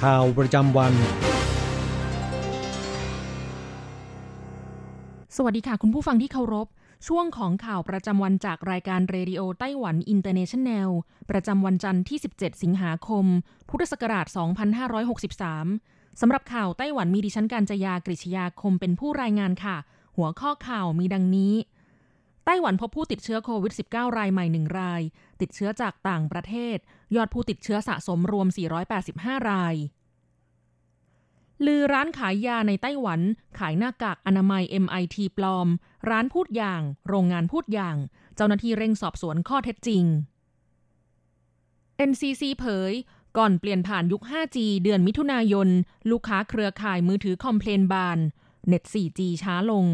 ข่าวประจำวัน สวัสดีค่ะ คุณผู้ฟังที่เคารพ ช่วงของข่าวประจำวันจากรายการ Radio Taiwan International ประจำวันจันทร์ที่ 17 สิงหาคม พุทธศักราช 2563 สำหรับข่าวไต้หวันมีดิฉันการจยากริชยาคมเป็นผู้รายงานค่ะ หัวข้อข่าวมีดังนี้ ไต้หวันพบผู้ติดเชื้อโควิด -19 รายใหม่หนึ่งราย ติดเชื้อจากต่างประเทศ ยอดผู้ติดเชื้อสะสมรวม 485 ราย ลือร้านขายยาในไต้หวัน ขายหน้ากากอนามัย MIT ปลอม ร้านพูดอย่าง โรงงานพูดอย่าง เจ้าหน้าที่เร่งสอบสวนข้อเท็จจริง NCC เผย ก่อนเปลี่ยนผ่านยุค 5G เดือนมิถุนายน ลูกค้าเครือข่ายมือถือคอมเพลนบาน เน็ต 4G ช้าลง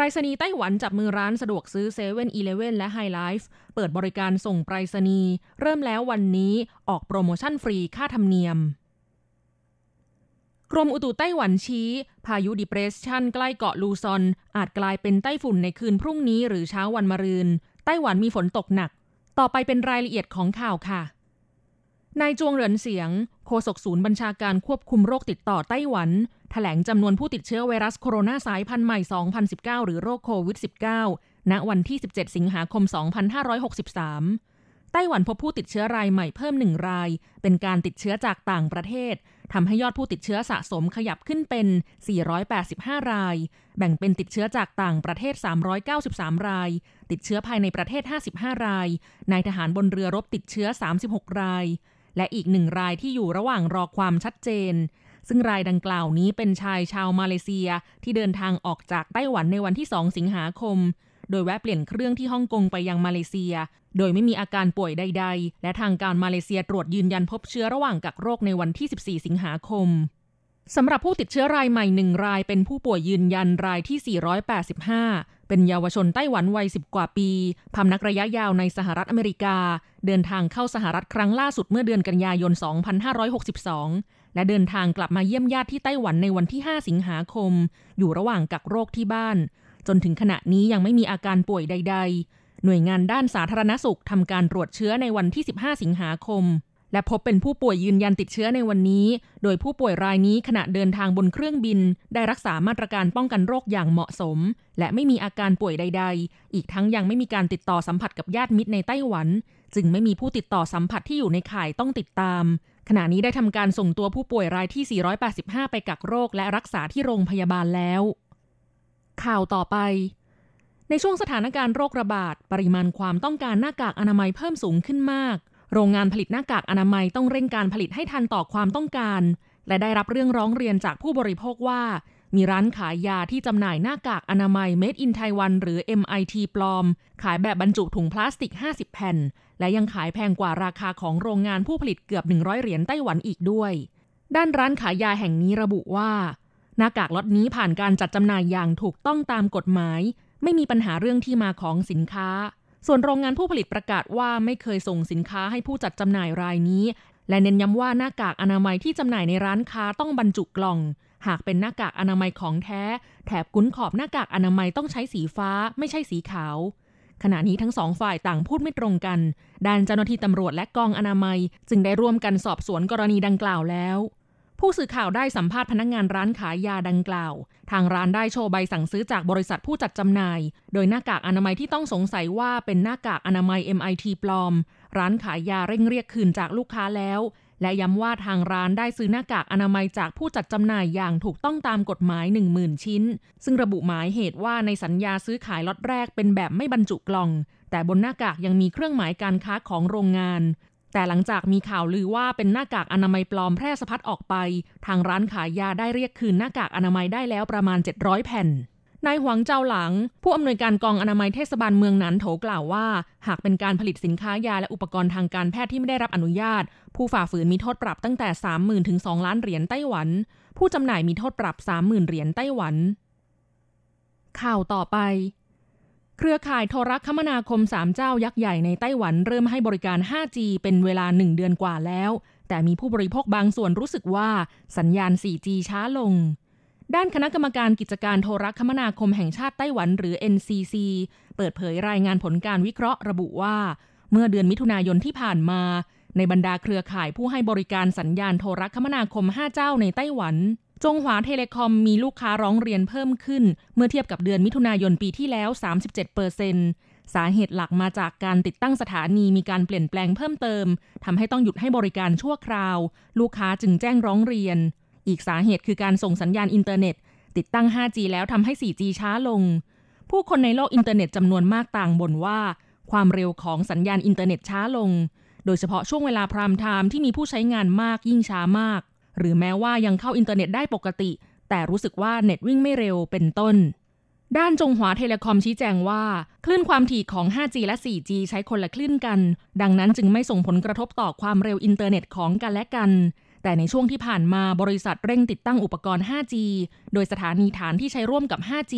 รษณีย์ไต้หวันจับมือร้านสะดวกซื้อ7 e เ e ่ e อและ High Life เปิดบริการส่งไปรษณีย์เริ่มแล้ววันนี้ออกโปรโมชั่นฟรีค่าธรรมเนียม กรมอุตุไต้หวันชี้ พายุดิเปรสชันใกล้เกาะลูซอน อาจกลายเป็นไต้ฝุ่นในคืนพรุ่งนี้หรือเช้าวันมะรืน ไต้หวันมีฝนตกหนัก ต่อไปเป็นรายละเอียดของข่าวค่ะนายจวงเหรินเสียง โฆษกศูนย์บัญชาการควบคุมโรคติดต่อไต้หวัน แถลงจำนวนผู้ติดเชื้อไวรัสโคโรนาสายพันธุ์ใหม่ 2019 หรือโรคโควิด -19 ณ วันที่ 17 สิงหาคม 2563 ไต้หวันพบผู้ติดเชื้อรายใหม่เพิ่มหนึ่งราย เป็นการติดเชื้อจากต่างประเทศ ทำให้ยอดผู้ติดเชื้อสะสมขยับขึ้นเป็น 485 ราย แบ่งเป็นติดเชื้อจากต่างประเทศ 393 ราย ติดเชื้อภายในประเทศ 55 ราย นายทหารบนเรือรบติดเชื้อ 36 ราย และอีกหนึ่งรายที่อยู่ระหว่างรอความชัดเจน ซึ่งรายดังกล่าวนี้เป็นชายชาวมาเลเซียที่เดินทางออกจากไต้หวันในวันที่ 2 สิงหาคม โดยแวะเปลี่ยนเครื่องที่ฮ่องกงไปยังมาเลเซีย โดยไม่มีอาการป่วยใด ๆ และทางการมาเลเซียตรวจยืนยันพบเชื้อระหว่างกักโรคในวันที่ 14 สิงหาคมสำหรับผู้ติดเชื้อรายใหม่หนึ่งรายเป็นผู้ป่วยยืนยันรายที่ 485 เป็นเยาวชนไต้หวันวัย 10 กว่าปี พำนักระยะยาวในสหรัฐอเมริกา เดินทางเข้าสหรัฐครั้งล่าสุดเมื่อเดือนกันยายน 2562 และเดินทางกลับมาเยี่ยมญาติที่ไต้หวันในวันที่ 5 สิงหาคม อยู่ระหว่างกักโรคที่บ้าน จนถึงขณะนี้ยังไม่มีอาการป่วยใด ๆ หน่วยงานด้านสาธารณสุขทำการตรวจเชื้อในวันที่ 15 สิงหาคม และพบเป็นผู้ป่วยยืนยันติดเชื้อในวันนี้ โดยผู้ป่วยรายนี้ขณะเดินทางบนเครื่องบิน ได้รักษามาตรการป้องกันโรคอย่างเหมาะสม และไม่มีอาการป่วยใด ๆ อีกทั้งยังไม่มีการติดต่อสัมผัสกับญาติมิตรในไต้หวัน จึงไม่มีผู้ติดต่อสัมผัสที่อยู่ในข่ายต้องติดตาม ขณะนี้ได้ทำการส่งตัวผู้ป่วยรายที่ 485 ไปกักโรคและรักษาที่โรงพยาบาลแล้ว ข่าวต่อไป ในช่วงสถานการณ์โรคระบาด ปริมาณความต้องการหน้ากากอนามัยเพิ่มสูงขึ้นมาก โรงงานผลิตหน้ากากอนามัยต้องเร่งการผลิตให้ทันต่อความต้องการ และได้รับเรื่องร้องเรียนจากผู้บริโภคว่า มีร้านขายยาที่จำหน่ายหน้ากากอนามัย Made in Taiwan หรือ MIT ปลอม ขายแบบบรรจุถุงพลาสติก 50 แผ่น และยังขายแพงกว่าราคาของโรงงานผู้ผลิตเกือบ 100 เหรียญไต้หวันอีกด้วย ด้านร้านขายยาแห่งนี้ระบุว่า หน้ากากล็อตนี้ผ่านการจัดจำหน่ายอย่างถูกต้องตามกฎหมาย ไม่มีปัญหาเรื่องที่มาของสินค้า ส่วนโรงงานผู้ผลิตประกาศว่าไม่เคยส่งสินค้าให้ผู้จัดจำหน่ายรายนี้ และเน้นย้ำว่าหน้ากากอนามัยที่จำหน่ายในร้านค้าต้องบรรจุกล่อง หากเป็นหน้ากากอนามัยของแท้ แถบกุ้นขอบหน้ากากอนามัยต้องใช้สีฟ้าไม่ใช่สีขาว ขณะนี้ทั้งสองฝ่ายต่างพูดไม่ตรงกัน ด้านเจ้าหน้าที่ตำรวจและกองอนามัย จึงได้ร่วมกันสอบสวนกรณีดังกล่าวแล้ว ผู้สื่อข่าวได้สัมภาษณ์พนักงานร้านขายยาดังกล่าว ทางร้านได้โชว์ใบสั่งซื้อจากบริษัทผู้จัดจำหน่าย โดยหน้ากากอนามัยที่ต้องสงสัยว่าเป็นหน้ากากอนามัย MIT ปลอม ร้านขายยาเร่งเรียกคืนจากลูกค้าแล้ว และย้ำว่าทางร้านได้ซื้อหน้ากากอนามัยจากผู้จัดจำหน่ายอย่างถูกต้องตามกฎหมาย 10,000 ชิ้น ซึ่งระบุหมายเหตุว่าในสัญญาซื้อขายล็อตแรกเป็นแบบไม่บรรจุกล่อง แต่บนหน้ากากยังมีเครื่องหมายการค้าของโรงงาน แต่หลังจากมีข่าวลือว่าเป็นหน้ากากอนามัยปลอมแพร่สะพัดออกไป ทางร้านขายยาได้เรียกคืนหน้ากากอนามัยได้แล้วประมาณ 700 แผ่น นายหวังเจ้าหลัง ผู้อำนวยการกองอนามัยเทศบาลเมืองนั้นโถกล่าวว่า หากเป็นการผลิตสินค้ายาและอุปกรณ์ทางการแพทย์ที่ไม่ได้รับอนุญาต ผู้ฝ่าฝืนมีโทษปรับตั้งแต่ 30,000 ถึง 2 ล้านเหรียญไต้หวัน ผู้จำหน่ายมีโทษปรับ 30,000 เหรียญไต้หวัน ข่าวต่อไปเครือข่ายโทรคมนาคมสามเจ้ายักษ์ใหญ่ในไต้หวันเริ่มให้บริการ 5G เป็นเวลา 1 เดือนกว่าแล้ว แต่มีผู้บริโภคบางส่วนรู้สึกว่าสัญญาณ 4G ช้าลง ด้านคณะกรรมการกิจการโทรคมนาคมแห่งชาติไต้หวันหรือ NCC เปิดเผยรายงานผลการวิเคราะห์ระบุว่า เมื่อเดือนมิถุนายนที่ผ่านมา ในบรรดาเครือข่ายผู้ให้บริการสัญญาณโทรคมนาคม 5 เจ้าในไต้หวัน จงหวาเทเลคอมมีลูกค้าร้องเรียนเพิ่มขึ้น เมื่อเทียบกับเดือนมิถุนายนปีที่แล้ว 37เปอร์เซนสาเหตุหลักมาจากการติดตั้งสถานีมีการเปลี่ยนแปลงเพิ่มเติมทำให้ต้องหยุดให้บริการชั่วคราว ลูกค้าจึงแจ้งร้องเรียน อีกสาเหตุคือการส่งสัญญาณอินเทอร์เน็ต ติดตั้ง 5G แล้วทำให้ 4G ช้าลง ผู้คนในโลกอินเทอร์เน็ตจำนวนมากต่างบ่นว่า ความเร็วของสัญญาณอินเทอร์เน็ตช้าลง โดยเฉพาะช่วงเวลา prime time ที่มีผู้ใช้งานมากยิ่งช้ามาก หรือแม้ว่ายังเข้าอินเทอร์เน็ตได้ปกติ แต่รู้สึกว่าเน็ตวิ่งไม่เร็วเป็นต้น ด้าน Chunghwa Telecom ชี้แจงว่า คลื่นความถี่ของ 5G และ 4G ใช้คนละคลื่นกัน ดังนั้นจึงไม่ส่งผลกระทบต่อความเร็วอินเทอร์เน็ตของกันและกัน แต่ในช่วงที่ผ่านมาบริษัทเร่งติดตั้งอุปกรณ์ 5G โดยสถานีฐานที่ใช้ร่วมกับ 5G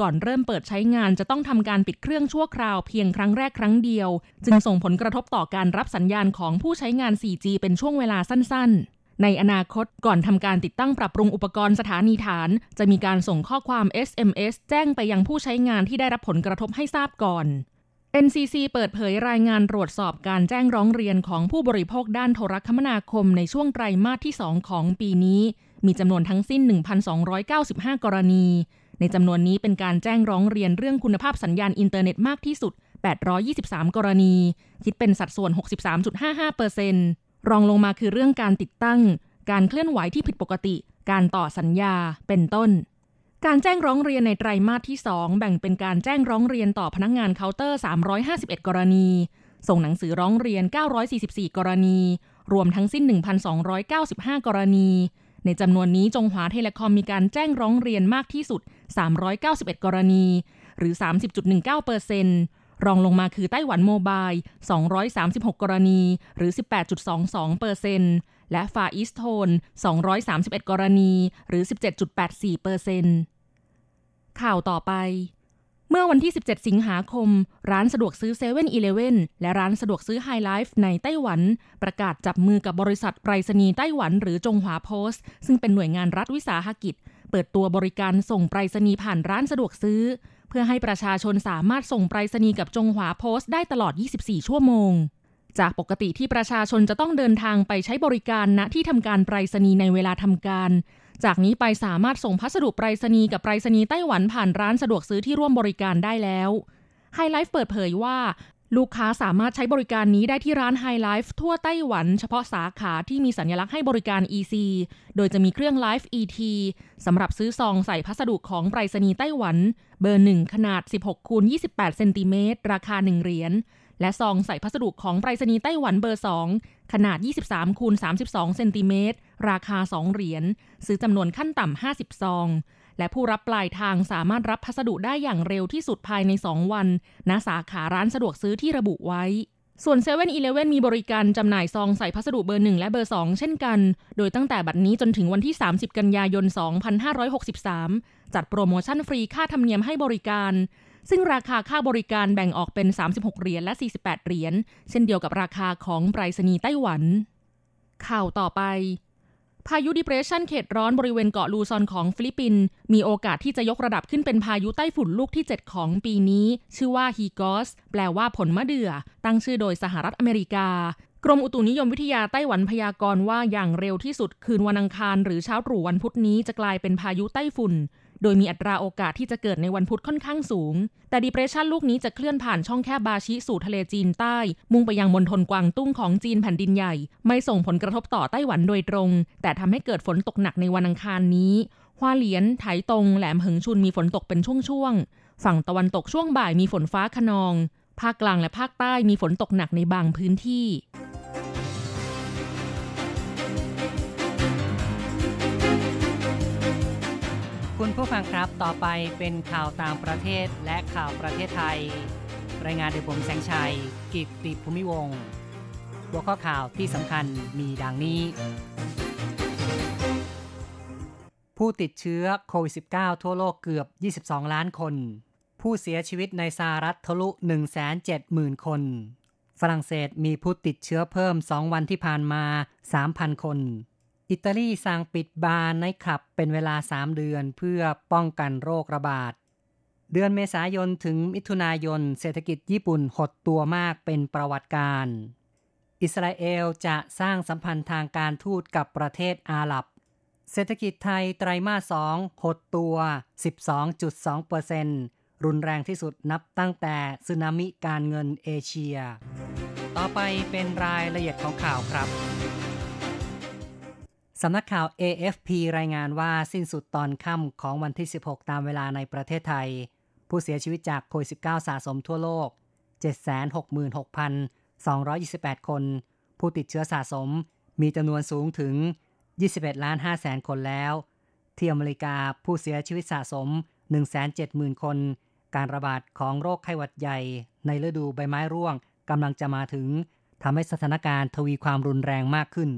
ก่อนเริ่มเปิดใช้งานจะต้องทำการปิดเครื่องชั่วคราวเพียงครั้งแรกครั้งเดียว จึงส่งผลกระทบต่อการรับสัญญาณของผู้ใช้งาน 4G เป็นช่วงเวลาสั้น ๆในอนาคตก่อนทำการติดตั้งปรับปรุงอุปกรณ์สถานีฐาน จะมีการส่งข้อความ SMS แจ้งไปยังผู้ใช้งานที่ได้รับผลกระทบให้ทราบก่อน NCC เปิดเผยรายงานตรวจสอบการแจ้งร้องเรียนของผู้บริโภคด้านโทรคมนาคมในช่วงไตรมาสที่ 2 ของปีนี้ มีจำนวนทั้งสิ้น 1,295 กรณี ในจำนวนนี้เป็นการแจ้งร้องเรียนเรื่องคุณภาพสัญญาณอินเทอร์เน็ตมากที่สุด 823 กรณี คิดเป็นสัดส่วน 63.55เปอร์เซนต์รองลงมาคือเรื่องการติดตั้ง การเคลื่อนไหวที่ผิดปกติ การต่อสัญญา เป็นต้น การแจ้งร้องเรียนในไตรมาสที่ 2 แบ่งเป็นการแจ้งร้องเรียนต่อพนักงงานเคาน์เตอร์ 351 กรณี ส่งหนังสือร้องเรียน 944 กรณี รวมทั้งสิ้น 1,295 กรณี ในจำนวนนี้จงหวาเทเลคอมมีการแจ้งร้องเรียนมากที่สุด 391 กรณี หรือ 30.19เปอร์เซ็นต์รองลงมาคือไต้หวันโมบาย 236 กรณี หรือ 18.22เปอร์เซ็นต์และฟาอิสโทน 231 กรณี หรือ 17.84เปอร์เซ็นต์ ข่าวต่อไป เมื่อวันที่ 17 สิงหาคม ร้านสะดวกซื้อ7 e เ e ่ e อและร้านสะดวกซื้อไฮไลฟ์ในไต้หวัน ประกาศจับมือกับบริษัทไปรษณีย์ไต้หวันหรือจงหวาโพสต์ ซึ่งเป็นหน่วยงานรัฐวิสาหกิจ เปิดตัวบริการส่งไปรษณีย์ผ่านร้านสะดวกซื้อ เพื่อให้ประชาชนสามารถส่งไปรษณีย์กับจงหวาโพสต์ได้ตลอด 24 ชั่วโมงจากปกติที่ประชาชนจะต้องเดินทางไปใช้บริการณที่ทำการไปรษณีย์ในเวลาทำการ จากนี้ไปสามารถส่งพัสดุไปรษณีย์กับไปรษณีย์ไต้หวันผ่านร้านสะดวกซื้อที่ร่วมบริการได้แล้ว Hi-Life เปิดเผยว่า ลูกค้าสามารถใช้บริการนี้ได้ที่ร้าน Hi-Life ทั่วไต้หวัน เฉพาะสาขาที่มีสัญลักษณ์ให้บริการ EC โดยจะมีเครื่อง Life-ET สำหรับซื้อซองใส่พัสดุของไปรษณีย์ไต้หวัน เบอร์1ขนาด 16คูณ28เซนติเมตรราคา 1 เหรียญและซองใส่พัสดุของไปรษณีย์ไต้หวันเบอร์ 2 ขนาด 23คูณ32เซนติเมตร ราคา 2 เหรียญซื้อจำนวนขั้นต่ำ 50 ซอง และผู้รับปลายทางสามารถรับพัสดุได้อย่างเร็วที่สุดภายใน 2 วัน ณ สาขาร้านสะดวกซื้อที่ระบุไว้ ส่วน7 e เ e ่ e อมีบริการจำหน่ายซองใส่พัสดุเบอร์ 1 และเบอร์ 2 เช่นกัน โดยตั้งแต่บัดนี้จนถึงวันที่ 30 กันยายน 2563 จัดโปรโมชั่นฟรีค่าธรรมเนียมให้บริการซึ่งราคาค่าบริการแบ่งออกเป็น 36 เหรียญและ 48 เหรียญ เช่นเดียวกับราคาของไปรษณีย์ไต้หวัน ข่าวต่อไป พายุดิเพรสชันเขตร้อนบริเวณเกาะลูซอนของฟิลิปปินส์มีโอกาสที่จะยกระดับขึ้นเป็นพายุไต้ฝุ่นลูกที่ 7 ของปีนี้ ชื่อว่าฮีกอสแปลว่าผลมะเดื่อ ตั้งชื่อโดยสหรัฐอเมริกากรมอุตุนิยมวิทยาไต้หวันพยากรณ์ว่าอย่างเร็วที่สุดคืนวันอังคารหรือเช้าตรู่วันพุธนี้จะกลายเป็นพายุไต้ฝุ่น โดยมีอัตราโอกาสที่จะเกิดในวันพุธค่อนข้างสูง แต่ดีเพรสชันลูกนี้จะเคลื่อนผ่านช่องแคบบาชิสู่ทะเลจีนใต้ มุ่งไปยังมณฑลกวางตุ้งของจีนแผ่นดินใหญ่ ไม่ส่งผลกระทบต่อไต้หวันโดยตรง แต่ทำให้เกิดฝนตกหนักในวันอังคารนี้ฮวาเหลียน ไถตงแหลมหึงชุนมีฝนตกเป็นช่วงๆ ฝั่งตะวันตกช่วงบ่ายมีฝนฟ้าขนอง ภาคกลางและภาคใต้มีฝนตกหนักในบางพื้นที่ คุณผู้ฟังครับต่อไปเป็นข่าวต่างประเทศและข่าวประเทศไทย รายงานโดยผมแสงชัย กิตติภูมิวงหัวข้อข่าวที่สำคัญมีดังนี้ ผู้ติดเชื้อโควิด -19 ทั่วโลกเกือบ 22 ล้านคน ผู้เสียชีวิตในสหรัฐทะลุ 170,000 คน ฝรั่งเศสมีผู้ติดเชื้อเพิ่ม 2 วันที่ผ่านมา 3,000 คน อิตาลีสั่งปิดบาร์ในคลับเป็นเวลา 3 เดือนเพื่อป้องกันโรคระบาด เดือนเมษายนถึงมิถุนายน เศรษฐกิจญี่ปุ่นหดตัวมากเป็นประวัติการ อิสราเอลจะสร้างสัมพันธ์ทางการทูตกับประเทศอาหรับ เศรษฐกิจไทยไตรมาสงหดตัว 12.2%รุนแรงที่สุดนับตั้งแต่สึนามิการเงินเอเชีย ต่อไปเป็นรายละเอียดของข่าวครับ สำนักข่าว AFP รายงานว่าสิ้นสุดตอนค่ำของวันที่ 16 ตามเวลาในประเทศไทย ผู้เสียชีวิตจากโควิด -19 สะสมทั่วโลก 766,228 คน ผู้ติดเชื้อสะสมมีจำนวนสูงถึง 21 ล้าน5แสนคนแล้ว ที่อเมริกาผู้เสียชีวิตสะสม 170,000 คน การระบาดของโรคไข้หวัดใหญ่ ในฤดูใบไม้ร่วงกำลังจะมาถึงทำให้สถานการณ์ทวีความรุนแรงมากขึ้น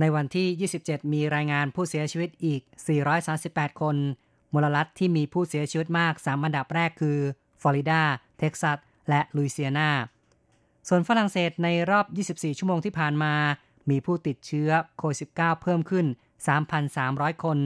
ในวันที่ 27 มีรายงานผู้เสียชีวิตอีก 438 คน มลรัฐที่มีผู้เสียชีวิตมาก 3 อันดับแรกคือ ฟลอริดา เท็กซัส และลุยเซียนา ส่วนฝรั่งเศสในรอบ 24 ชั่วโมงที่ผ่านมา มีผู้ติดเชื้อโควิด -19 เพิ่มขึ้น 3,300 คน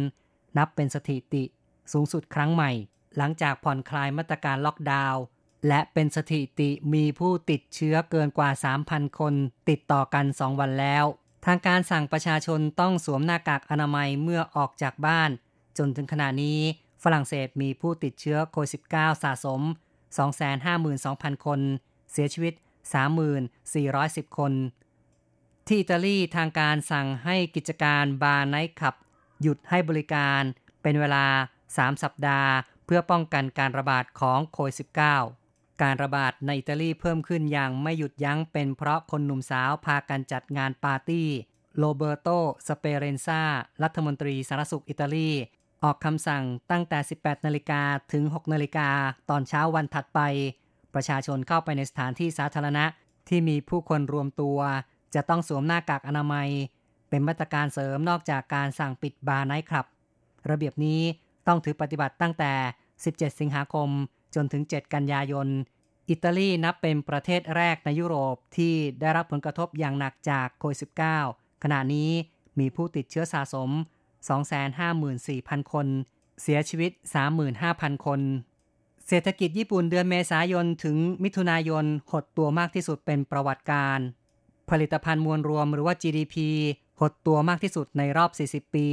นับเป็นสถิติสูงสุดครั้งใหม่ หลังจากผ่อนคลายมาตรการล็อกดาวน์และเป็นสถิติมีผู้ติดเชื้อเกินกว่า 3,000 คน ติดต่อกัน 2 วันแล้ว ทางการสั่งประชาชนต้องสวมหน้ากากอนามัยเมื่อออกจากบ้าน จนถึงขณะนี้ฝรั่งเศสมีผู้ติดเชื้อโควิด -19 สะสม 252,000 คน เสียชีวิต 3410 คน ที่อิตาลีทางการสั่งให้กิจการบาร์ไนท์คลับ หยุดให้บริการเป็นเวลา 3 สัปดาห์ เพื่อป้องกันการระบาดของโควิด -19 การระบาดในอิตาลีเพิ่มขึ้นอย่างไม่หยุดยั้งเป็นเพราะคนหนุ่มสาวพากันจัดงานปาร์ตี้ โรแบร์โต สเปรันซารัฐมนตรีสาธารณสุขอิตาลี ออกคำสั่งตั้งแต่ 18 นาฬิกาถึง 6 นาฬิกาตอนเช้าวันถัดไป ประชาชนเข้าไปในสถานที่สาธารณะที่มีผู้คนรวมตัว จะต้องสวมหน้ากากอนามัย เป็นมาตรการเสริมนอกจากการสั่งปิดบาร์ไนท์คลับ ระเบียบนี้ต้องถือปฏิบัติตั้งแต่ 17 สิงหาคมจนถึง 7 กันยายน อิตาลีนับเป็นประเทศแรกในยุโรปที่ได้รับผลกระทบอย่างหนักจากโควิด -19 ขณะนี้มีผู้ติดเชื้อสะสม 254,000 คน เสียชีวิต 35,000 คน เศรษฐกิจญี่ปุ่นเดือนเมษายนถึงมิถุนายนหดตัวมากที่สุดเป็นประวัติการ ผลิตภัณฑ์มวลรวมหรือว่า GDP หดตัวมากที่สุดในรอบ 40 ปี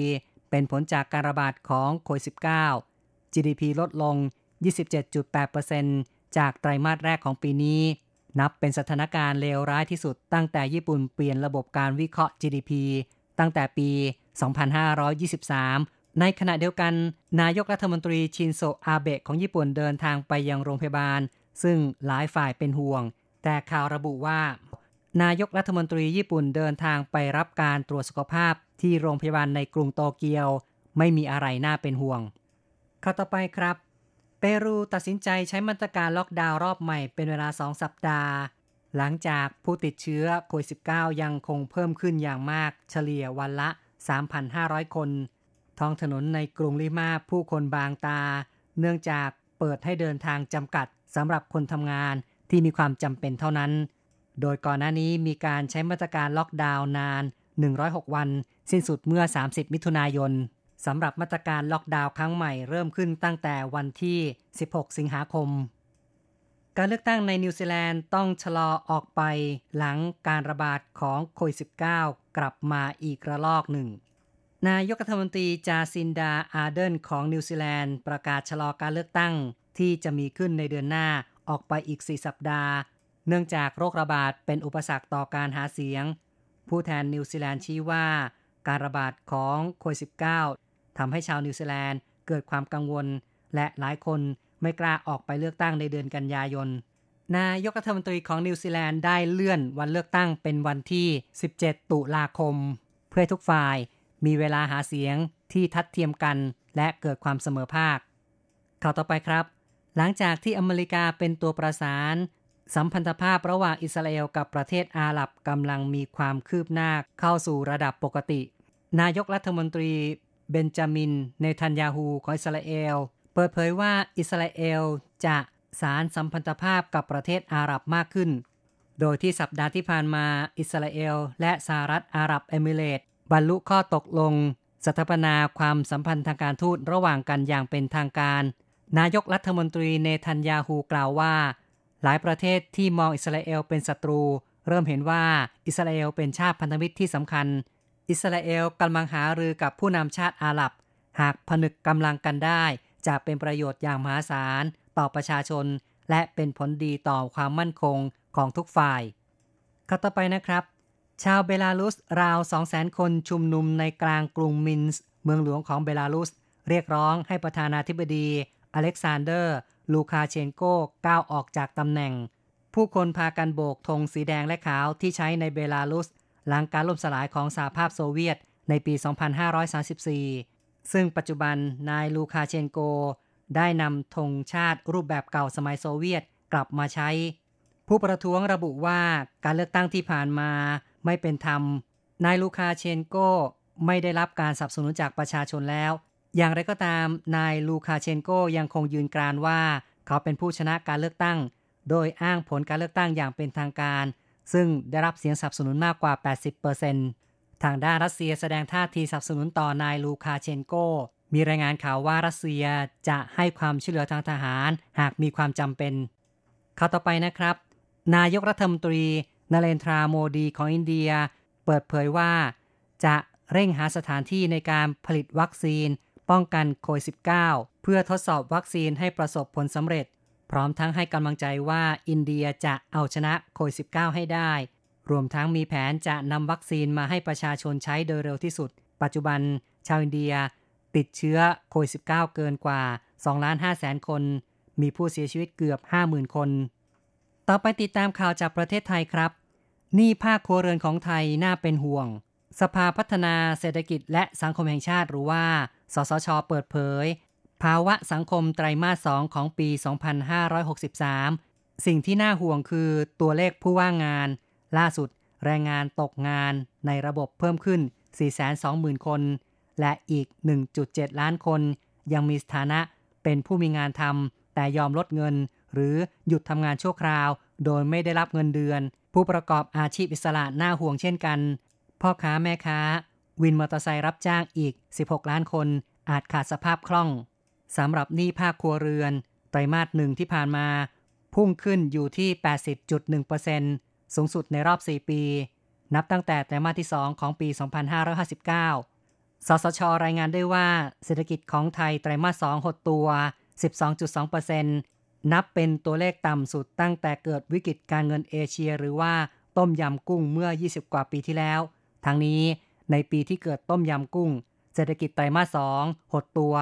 เป็นผลจากการระบาดของโควิด -19 GDP ลดลง 27.8% จากไตรมาสแรกของปีนี้ นับเป็นสถานการณ์เลวร้ายที่สุด ตั้งแต่ญี่ปุ่นเปลี่ยนระบบการวิเคราะห์ GDP ตั้งแต่ปี 2523 ในขณะเดียวกัน นายกรัฐมนตรีชินโซอาเบะของญี่ปุ่นเดินทางไปยังโรงพยาบาล ซึ่งหลายฝ่ายเป็นห่วง แต่ข่าวระบุว่า นายกรัฐมนตรีญี่ปุ่นเดินทางไปรับการตรวจสุขภาพที่โรงพยาบาลในกรุงโตเกียว ไม่มีอะไรน่าเป็นห่วงข่าวต่อไปครับ เปรูตัดสินใจใช้มาตรการล็อกดาวน์รอบใหม่เป็นเวลา 2 สัปดาห์ หลังจากผู้ติดเชื้อโควิด -19 ยังคงเพิ่มขึ้นอย่างมากเฉลี่ยวันละ 3,500 คน ท้องถนนในกรุงลิมาผู้คนบางตา เนื่องจากเปิดให้เดินทางจำกัดสำหรับคนทำงานที่มีความจำเป็นเท่านั้น โดยก่อนหน้านี้มีการใช้มาตรการล็อกดาวน์นาน 106 วัน สิ้นสุดเมื่อ 30 มิถุนายน สำหรับมาตรการล็อกดาวน์ครั้งใหม่เริ่มขึ้นตั้งแต่วันที่ 16 สิงหาคม การเลือกตั้งในนิวซีแลนด์ต้องชะลอออกไปหลังการระบาดของโควิด -19 กลับมาอีกระลอกหนึ่ง นายกรัฐมนตรีจาซินดาอาร์เดนของนิวซีแลนด์ประกาศชะลอการเลือกตั้งที่จะมีขึ้นในเดือนหน้าออกไปอีก 4 สัปดาห์ เนื่องจากโรคระบาดเป็นอุปสรรคต่อการหาเสียง ผู้แทนนิวซีแลนด์ชี้ว่าการระบาดของโควิด -19 ทำให้ชาวนิวซีแลนด์เกิดความกังวล และหลายคนไม่กล้าออกไปเลือกตั้งในเดือนกันยายน นายกรัฐมนตรีของนิวซีแลนด์ได้เลื่อนวันเลือกตั้งเป็นวันที่ 17 ตุลาคม เพื่อทุกฝ่ายมีเวลาหาเสียงที่ทัดเทียมกันและเกิดความเสมอภาค ข่าวต่อไปครับ หลังจากที่อเมริกาเป็นตัวประสาน สัมพันธภาพระหว่างอิสราเอลกับประเทศอาหรับกำลังมีความคืบหน้าเข้าสู่ระดับปกติ นายกรัฐมนตรี เบนจามิน เนทันยาฮูของอิสราเอล เปิดเผยว่าอิสราเอลจะสารสัมพันธภาพกับประเทศอาหรับมากขึ้น โดยที่สัปดาห์ที่ผ่านมาอิสราเอล และสหรัฐอาหรับเอมิเรตบรรลุข้อตกลง สถาปนาความสัมพันธ์ทางการทูตระหว่างกันอย่างเป็นทางการ นายกรัฐมนตรีเนทันยาฮูกล่าวว่า หลายประเทศที่มองอิสราเอลเป็นศัตรู เริ่มเห็นว่าอิสราเอลเป็นชาติพันธมิตรที่สำคัญ อิสราเอลกำลังหารือกับผู้นำชาติอาหรับ หากผนึกกำลังกันได้ จะเป็นประโยชน์อย่างมหาศาลต่อประชาชน และเป็นผลดีต่อความมั่นคงของทุกฝ่ายข้าต่อไปนะครับ ชาวเบลารุสราว 200,000 คนชุมนุมในกลางกรุงมินส์เมืองหลวงของเบลารุส เรียกร้องให้ประธานาธิบดีอเล็กซานเดอร์ ลูคาเชนโกก้าวออกจากตำแหน่ง ผู้คนพากันโบกธงสีแดงและขาวที่ใช้ในเบลารุส หลังการล่มสลายของสหภาพโซเวียตในปี 2534 ซึ่งปัจจุบันนายลูคาเชนโก ได้นำธงชาติรูปแบบเก่าสมัยโซเวียตกลับมาใช้ ผู้ประท้วงระบุว่าการเลือกตั้งที่ผ่านมาไม่เป็นธรรม นายลูคาเชนโกไม่ได้รับการสนับสนุนจากประชาชนแล้ว อย่างไรก็ตามนายลูคาเชนโกยังคงยืนกรานว่า เขาเป็นผู้ชนะการเลือกตั้ง โดยอ้างผลการเลือกตั้งอย่างเป็นทางการ ซึ่งได้รับเสียงสนับสนุนมากกว่า 80%ทางด้านรัสเซียแสดงท่าทีสนับสนุนต่อนายลูคาเชนโก มีรายงานข่าวว่ารัสเซียจะให้ความช่วยเหลือทางทหารหากมีความจำเป็นข่าวต่อไปนะครับ นายกรัฐมนตรีนเรนทราโมดีของอินเดีย เปิดเผยว่าจะเร่งหาสถานที่ในการผลิตวัคซีน ป้องกันโควิด -19 เพื่อทดสอบวัคซีนให้ประสบผลสำเร็จ พร้อมทั้งให้กำลังใจว่าอินเดียจะเอาชนะโควิด -19 ให้ได้ รวมทั้งมีแผนจะนำวัคซีนมาให้ประชาชนใช้โดยเร็วที่สุด ปัจจุบันชาวอินเดียติดเชื้อโควิด -19 เกินกว่า2ล้าน5แสนคน มีผู้เสียชีวิตเกือบ 50,000 คน ต่อไปติดตามข่าวจากประเทศไทยครับ นี้ภาคครัวเรือนของไทยน่าเป็นห่วง สภาพัฒนาเศรษฐกิจและสังคมแห่งชาติหรือว่า สสช เปิดเผย ภาวะสังคมไตรมาสสองของปี 2563 สิ่งที่น่าห่วงคือตัวเลขผู้ว่างงาน ล่าสุดแรงงานตกงานในระบบเพิ่มขึ้น 420,000 คน และอีก 1.7 ล้านคน ยังมีสถานะเป็นผู้มีงานทำแต่ยอมลดเงิน หรือหยุดทำงานชั่วคราว โดยไม่ได้รับเงินเดือน ผู้ประกอบอาชีพอิสระน่าห่วงเช่นกัน พ่อค้าแม่ค้า วินมอเตอร์ไซค์รับจ้างอีก 16 ล้านคน อาจขาดสภาพคล่อง สำหรับหนี้ภาคครัวเรือน ไตรมาสหนึ่งที่ผ่านมา พุ่งขึ้นอยู่ที่ 80.1%สูงสุดในรอบ 4 ปี นับตั้งแต่ไตรมาสที่ 2 ของปี 2559 สสช รายงานได้ว่า เศรษฐกิจของไทยไตรมาส 2 หดตัว 12.2%นับเป็นตัวเลขต่ำสุดตั้งแต่เกิดวิกฤตการเงินเอเชีย หรือว่าต้มยำกุ้งเมื่อ 20 กว่าปีที่แล้ว ทั้งนี้ในปีที่เกิดต้มยำกุ้ง ศรษฐกิจไตรมาส 2 หดตัว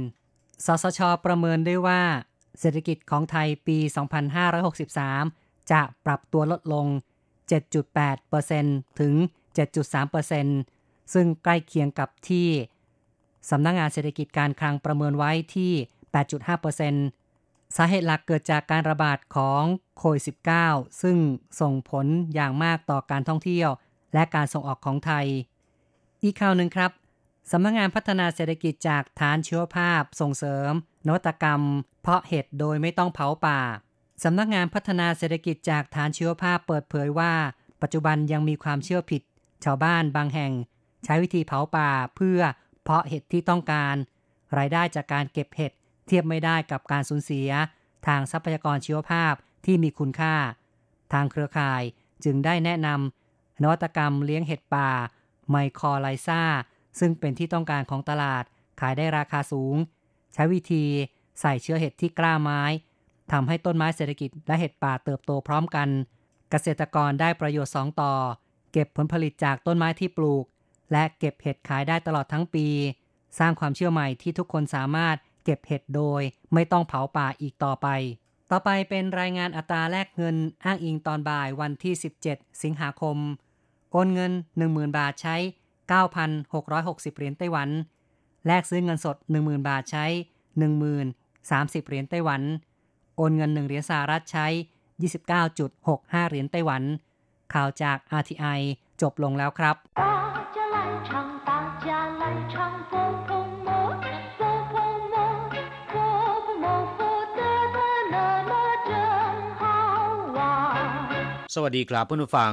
12.5%สสช ประเมินได้ว่า เศรษฐกิจของไทยปี 2563 จะปรับตัวลดลง 7.8%ถึง 7.3%ซึ่งใกล้เคียงกับที่สำนักงงานเศรษฐกิจการคลังประเมินไว้ที่ 8.5%สาเหตุหลักเกิดจากการระบาดของโควิด -19 ซึ่งส่งผลอย่างมากต่อการท่องเที่ยว และการส่งออกของไทย อีกข่าวหนึ่งครับสำนักงงานพัฒนาเศรษฐกิจจากฐานชีวภาพ ส่งเสริม นวัตกรรม เพาะเห็ดโดยไม่ต้องเผาป่าสำนักงานพัฒนาเศรษฐกิจจากฐานชีวภาพเปิดเผยว่า ปัจจุบันยังมีความเชื่อผิด ชาวบ้านบางแห่ง ใช้วิธีเผาป่าเพื่อเพาะเห็ดที่ต้องการ รายได้จากการเก็บเห็ดเทียบไม่ได้กับการสูญเสีย ทางทรัพยากรชีวภาพที่มีคุณค่า ทางเครือข่ายจึงได้แนะนำนวัตกรรมเลี้ยงเห็ดป่า ไมคอไลซ่า ซึ่งเป็นที่ต้องการของตลาดขายได้ราคาสูง ใช้วิธีใส่เชื้อเห็ดที่กล้าไม้ทำให้ต้นไม้เศรษฐกิจและเห็ดป่าเติบโตพร้อมกัน เกษตรกรได้ประโยชน์สองต่อ เก็บผลผลิตจากต้นไม้ที่ปลูก และเก็บเห็ดขายได้ตลอดทั้งปี สร้างความเชื่อใหม่ที่ทุกคนสามารถเก็บเห็ดโดย ไม่ต้องเผาป่าอีกต่อไป ต่อไปเป็นรายงานอัตราแลกเงินอ้างอิงตอนบ่ายวันที่ 17 สิงหาคม โอนเงิน 10,000 บาทใช้ 9,660 เหรียญไต้หวัน แลกซื้อเงินสด 10,000 บาทใช้ 10,030 เหรียญไต้หวัน โอนเงิน 1 เหรียญสหรัฐใช้ 29.65 เหรียญไต้หวัน ข่าวจาก RTI จบลงแล้วครับสวัสดีครับเพื่อนผู้ฟัง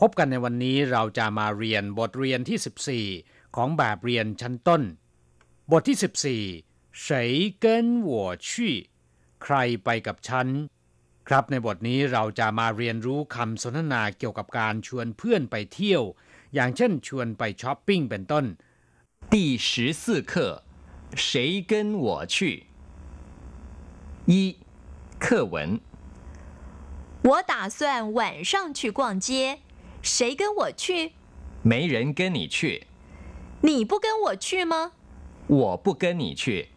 พบกันในวันนี้เราจะมาเรียนบทเรียนที่ 14 ของแบบเรียนชั้นต้น บทที่ 14谁跟我去ใครไปกับฉัน ครับในบทนี้เราจะมาเรียนรู้คำสนทนาเกี่ยวกับการชวนเพื่อนไปเที่ยว อย่างเช่นชวนไปช้อปปิ้งเป็นต้น第十四课谁跟我去一课文我打算晚上去逛街， 谁跟我去？没人跟你去。你不跟我去吗？我不跟你去，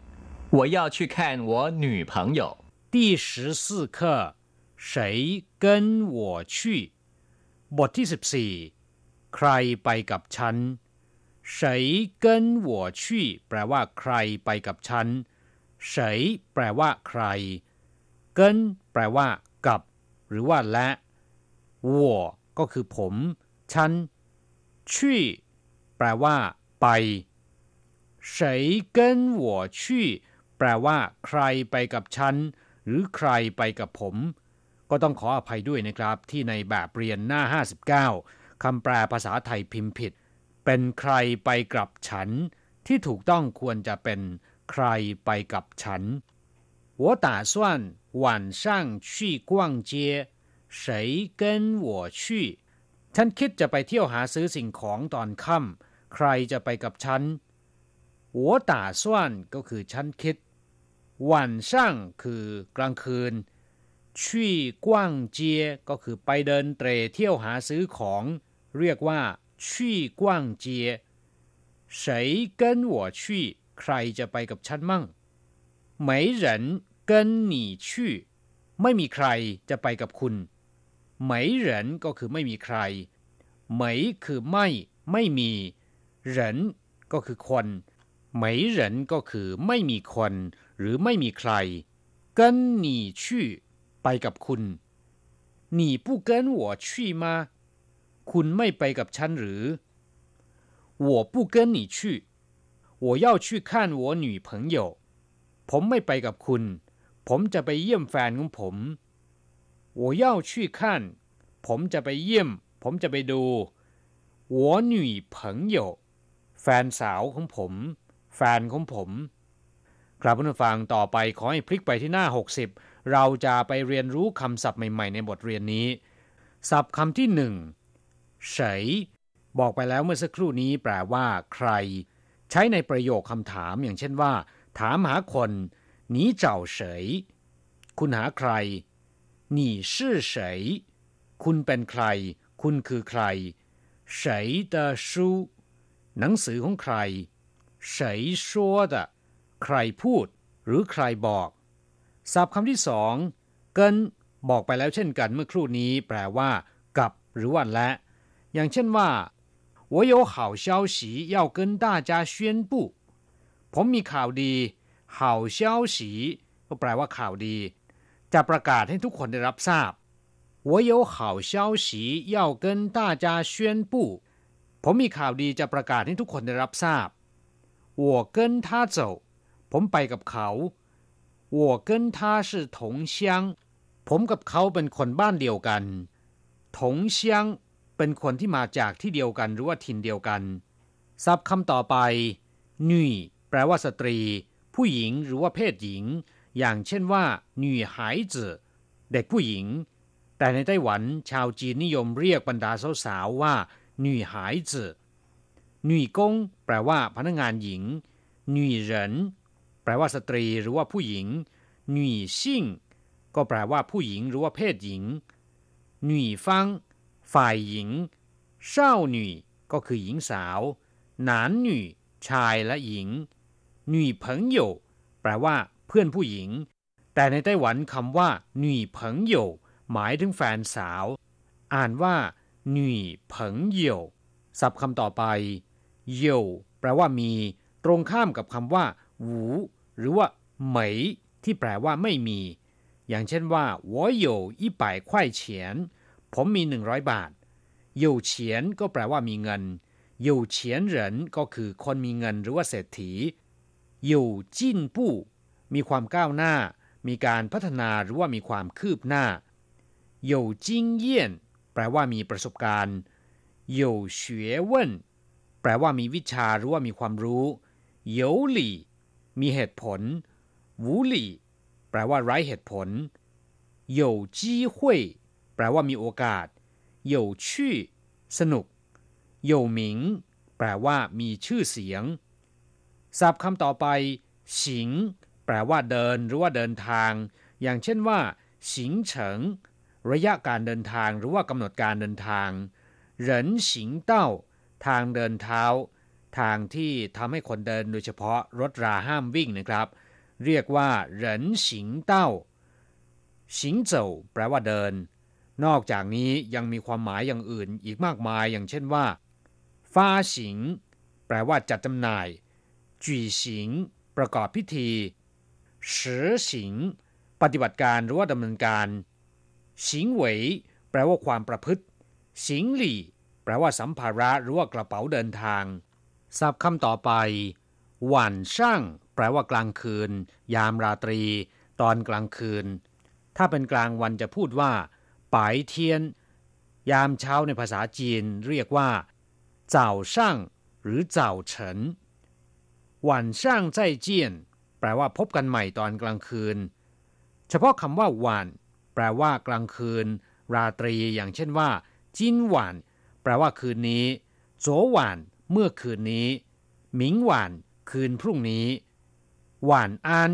我要去看我女朋友。第十四课，谁跟我去？บทที่สิบสี่ใครไปกับฉัน谁跟我去แปลว่าใครไปกับฉัน谁แปลว่าใคร跟แปลว่ากับหรือว่าและ我 ก็คือผม ฉันชี่แปลว่า ไป谁跟我去แปลว่า ใครไปกับฉัน หรือใครไปกับผม ก็ต้องขออภัยด้วยนะครับ ที่ในแบบเรียนหน้า 59 คำแปลภาษาไทยพิมพ์ผิด เป็นใครไปกับฉัน ที่ถูกต้องควรจะเป็น ใครไปกับฉัน我打算晚上去逛街 谁跟我去ฉันคิดจะไปเที่ยวหาซื้อสิ่งของตอนค่ำใครจะไปกับฉัน我打算ก็คือฉันคิด晚上คือกลางคืน去逛街ก็คือไปเดินเตรเที่ยวหาซื้อของ เรียกว่า去逛街谁跟我去ใครจะไปกับฉันมั่ง没人跟你去ไม่มีใครจะไปกับคุณ ไม่เหรินก็คือไม่มีใครไม่คือไม่ ไม่มีเหรินก็คือคนไม่เหรินก็คือไม่มีคน หรือไม่มีใคร跟你去ไปกับคุณ你不跟我去吗คุณไม่ไปกับฉันหรือ我不跟你去我要去看我女朋友ผมไม่ไปกับคุณผมจะไปเยี่ยมแฟนของผม 我要去看ผมจะไปเยี่ยม ผมจะไปดู我女朋友แฟนสาวของผม แฟนของผมครับผู้ฟังต่อไปขอให้พลิกไปที่หน้า 60 เราจะไปเรียนรู้คำศัพท์ใหม่ๆ ในบทเรียนนี้ ศัพท์คำที่หนึ่งเฉยบอกไปแล้วเมื่อสักครู่นี้แปลว่า ใคร ใช้ในประโยคคำถามอย่างเช่นว่า ถามหาคน你找谁คุณหาใคร 你是谁คุณเป็นใคร คุณคือใคร谁的书หนังสือของใคร谁说的ใครพูด หรือใครบอกศัพท์คำที่สองเกินบอกไปแล้วเช่นกันเมื่อครู่นี้ แปลว่า กับ หรือว่าและ อย่างเช่นว่า我有好消息要跟大家宣布ผมมีข่าวดี好消息ก็แปลว่าข่าวดี จะประกาศให้ทุกคนได้รับทราบ我有好消息要跟大家宣布ผมมีข่าวดีจะประกาศให้ทุกคนได้รับทราบ我跟他走ผมไปกับเขา我跟他是同乡ผมกับเขาเป็นคนบ้านเดียวกัน同乡เป็นคนที่มาจากที่เดียวกันหรือว่าถิ่นเดียวกันศัพท์คำต่อไปหนุ่ยแปลว่าสตรี ผู้หญิงหรือว่าเพศหญิง อย่างเช่นว่าหนุ่ยหายจือเด็กผู้หญิง แต่ในไต้หวันชาวจีนนิยมเรียกบรรดาสาวๆว่าหนุ่ยหายจือหนุ่ยกงแปลว่าพนักงานหญิงหนุ่ยเหรินแปลว่าสตรีหรือว่าผู้หญิงหนุ่ยซิ่งก็แปลว่าผู้หญิงหรือว่าเพศหญิงหนุ่ยฟังฝ่ายหญิงเศร้าหนุ่ยก็คือหญิงสาวหนานหนุ่ยชายและหญิงหนุ่ยเพิงโยแปลว่า เพื่อนผู้หญิง แต่ในไต้หวันคำว่าหนุ่ยเพิงโยหมายถึงแฟนสาว อ่านว่าหนุ่ยเพิงโยศัพท์คำต่อไปโยแปลว่ามี ตรงข้ามกับคำว่าหวูหรือว่าเหมยที่แปลว่าไม่มี อย่างเช่นว่า我有一百块钱ผมมีหนึ่งร้อยบาท有钱ก็แปลว่ามีเงิน有钱人ก็คือคนมีเงินหรือว่าเศรษฐี有进步 มีความก้าวหน้า มีการพัฒนาหรือว่ามีความคืบหน้า有经验แปลว่ามีประสบการณ์有学问แปลว่ามีวิชาหรือว่ามีความรู้有理มีเหตุผล无理แปลว่าไร้เหตุผล有机会แปลว่ามีโอกาส有趣สนุก有名แปลว่ามีชื่อเสียงศัพท์คำต่อไปสิง แปลว่าเดินหรือว่าเดินทาง อย่างเช่นว่าสิงเฉิงระยะการเดินทางหรือว่ากำหนดการเดินทางเหรินสิงเต้า ทางเดินเท้า ทางที่ทำให้คนเดินโดยเฉพาะรถราห้ามวิ่งนะครับ เรียกว่าเหรินสิงเต้าสิงเจ้าแปลว่าเดิน นอกจากนี้ยังมีความหมายอย่างอื่นอีกมากมายอย่างเช่นว่าฟ้าสิง แปลว่าจัดจำหน่ายจีสิง ประกอบพิธี สือสิงปฏิบัติการหรือว่าดำเนินการ สิงเหวยแปลว่าความประพฤติ สิงหลี่ แปลว่าสัมภาระหรือว่ากระเป๋าเดินทางศัพท์คำต่อไป หว่านช่าง แปลว่ากลางคืน ยามราตรี ตอนกลางคืน ถ้าเป็นกลางวันจะพูดว่าปายเทียน ยามเช้าในภาษาจีนเรียกว่าเจ้าช่างหรือเจ้าเฉินหว่านช่างใจเจียน แปลว่าพบกันใหม่ตอนกลางคืน เฉพาะคำว่าหวาน แปลว่ากลางคืน ราตรีอย่างเช่นว่า จินหวาน แปลว่าคืนนี้โจหวาน เมื่อคืนนี้ หมิงหวาน คืนพรุ่งนี้ หวานอาน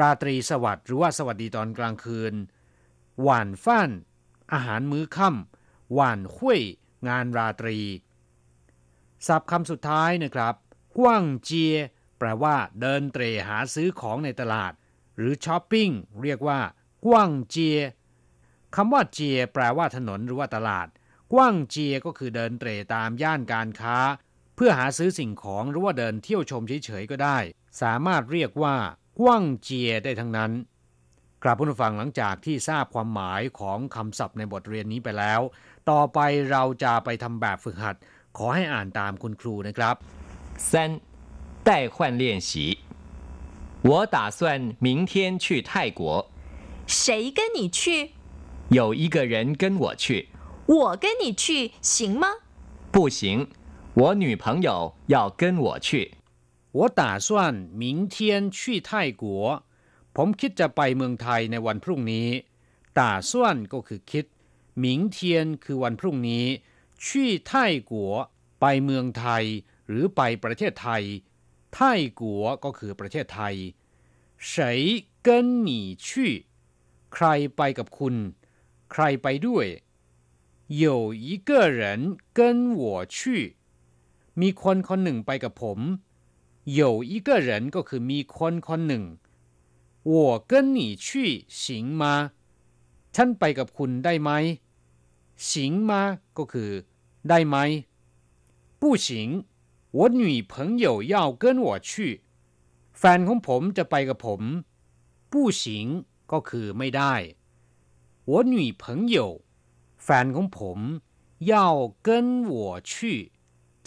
ราตรีสวัสดิ์หรือว่าสวัสดีตอนกลางคืน หวานฟ้าน อาหารมื้อค่ำหวานห้วยงานราตรีศัพท์คำสุดท้ายนะครับ กว้างเจีย แปลว่าเดินเตร่หาซื้อของในตลาด หรือช้อปปิ้งเรียกว่ากว้างเจียคำว่าเจียแปลว่าถนนหรือว่าตลาด กว้างเจียก็คือเดินเตร่ตามย่านการค้า เพื่อหาซื้อสิ่งของหรือว่าเดินเที่ยวชมเฉยๆก็ได้ สามารถเรียกว่ากว้างเจียได้ทั้งนั้นกลับผู้ฟังหลังจากที่ทราบความหมายของคำศัพท์ในบทเรียนนี้ไปแล้ว ต่อไปเราจะไปทำแบบฝึกหัด ขอให้อ่านตามคุณครูนะครับ三代换练习我打算明天去泰国。谁跟你去？有一个人跟我去。我跟你去行吗？不行，我女朋友要跟我去。我打算明天去泰国。ผมคิดจะไปเมืองไทยในวันพรุ่งนี้打算ก็คือคิด明天คือวันพรุ่งนี้去泰国ไปเมืองไทย หรือไปประเทศไทย ไทกัวก็คือประเทศไทย谁跟你去ใครไปกับคุณ ใครไปด้วย有一个人跟我去มีคนคนหนึ่งไปกับผม有一个人ก็คือมีคนคนหนึ่ง我跟你去行吗ฉันไปกับคุณได้ไหม行吗ก็คือ ได้ไหม不行 我女朋友要跟我去แฟนของผมจะไปกับผม不行ก็คือไม่ได้我女朋友แฟนของผม要跟我去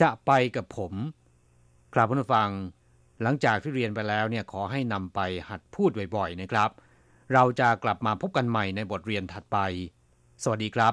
จะไปกับผมครับผู้ฟัง หลังจากที่เรียนไปแล้วเนี่ยขอให้นำไปหัดพูดบ่อยๆนะครับ เราจะกลับมาพบกันใหม่ในบทเรียนถัดไป สวัสดีครับ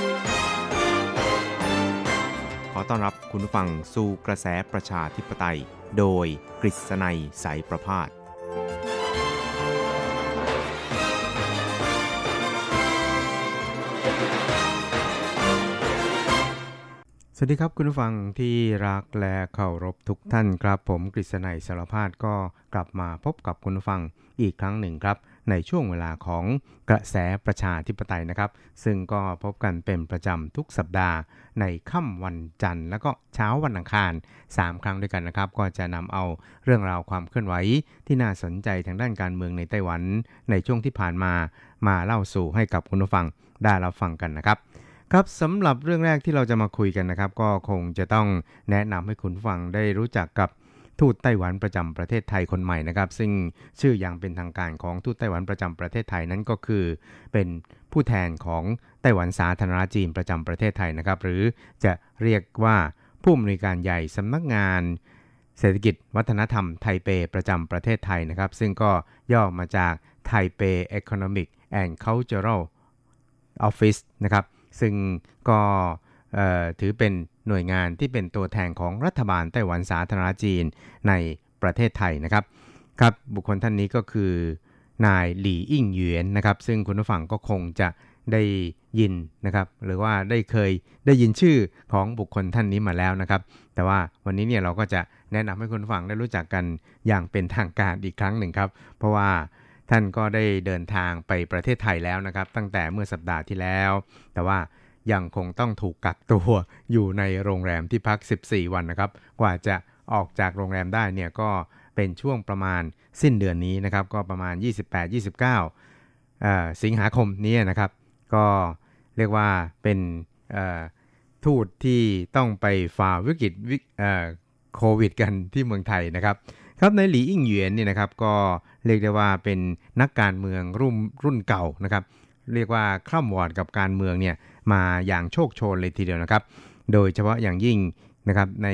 ขอต้อนรับคุณฟังสู่กระแสประชาธิปไตย โดยกฤษณัยสายประพาสสวัสดีครับคุณผู้ฟังที่รักและเคารพทุกท่านครับ ผมกฤษณัยสารพาดก็กลับมาพบกับคุณผู้ฟังอีกครั้งหนึ่งครับ ในช่วงเวลาของกระแสประชาธิปไตยนะครับ ซึ่งก็พบกันเป็นประจำทุกสัปดาห์ ในค่ำวันจันทร์ แล้วก็เช้าวันอังคาร 3 ครั้งด้วยกันนะครับ ก็จะนำเอาเรื่องราวความเคลื่อนไหวที่น่าสนใจทางด้านการเมืองในไต้หวัน ในช่วงที่ผ่านมามาเล่าสู่ให้กับคุณผู้ฟังได้รับฟังกันนะครับครับสำหรับเรื่องแรกที่เราจะมาคุยกันนะครับ ก็คงจะต้องแนะนำให้คุณฟังได้รู้จักกับ ทูตไต้หวันประจำประเทศไทยคนใหม่นะครับ ซึ่งชื่ออย่างเป็นทางการของทูตไต้หวันประจำประเทศไทยนั้นก็คือ เป็นผู้แทนของไต้หวันสาธารณรัฐจีนประจำประเทศไทยนะครับ หรือจะเรียกว่าผู้อำนวยการใหญ่สำนักงานเศรษฐกิจวัฒนธรรมไทเปประจำประเทศไทยนะครับ ซึ่งก็ย่อมาจากไทเป Economic and Cultural Office นะครับ ซึ่งก็ถือเป็น หน่วยงานที่เป็นตัวแทนของรัฐบาลไต้หวันสาธารณจีนในประเทศไทยนะครับครับบุคคลท่านนี้ก็คือนายหลี่อิ่งเหวียนนะครับ ซึ่งคุณผู้ฟังก็คงจะได้ยินนะครับ หรือว่าได้เคยได้ยินชื่อของบุคคลท่านนี้มาแล้วนะครับ แต่ว่าวันนี้เนี่ยเราก็จะแนะนำให้คุณฟังได้รู้จักกันอย่างเป็นทางการอีกครั้งหนึ่งครับ เพราะว่าท่านก็ได้เดินทางไปประเทศไทยแล้วนะครับ ตั้งแต่เมื่อสัปดาห์ที่แล้ว แต่ว่า ยังคงต้องถูกกักตัวอยู่ในโรงแรมที่พัก 14 วันนะครับ กว่าจะออกจากโรงแรมได้เนี่ยก็เป็นช่วงประมาณสิ้นเดือนนี้นะครับ ก็ประมาณ 28-29 สิงหาคมนี้นะครับ ก็เรียกว่าเป็นทูตที่ต้องไปฝ่าวิกฤตโควิดกันที่เมืองไทยนะครับครับในหลีอิงเหวียนเนี่ยนะครับก็เรียกได้ว่าเป็นนักการเมืองรุ่นรุ่นเก่านะครับ เรียกว่าคร่ำวอดกับการเมืองเนี่ย มาอย่างโชคโชนเลยทีเดียวนะครับ โดยเฉพาะอย่างยิ่งนะครับใน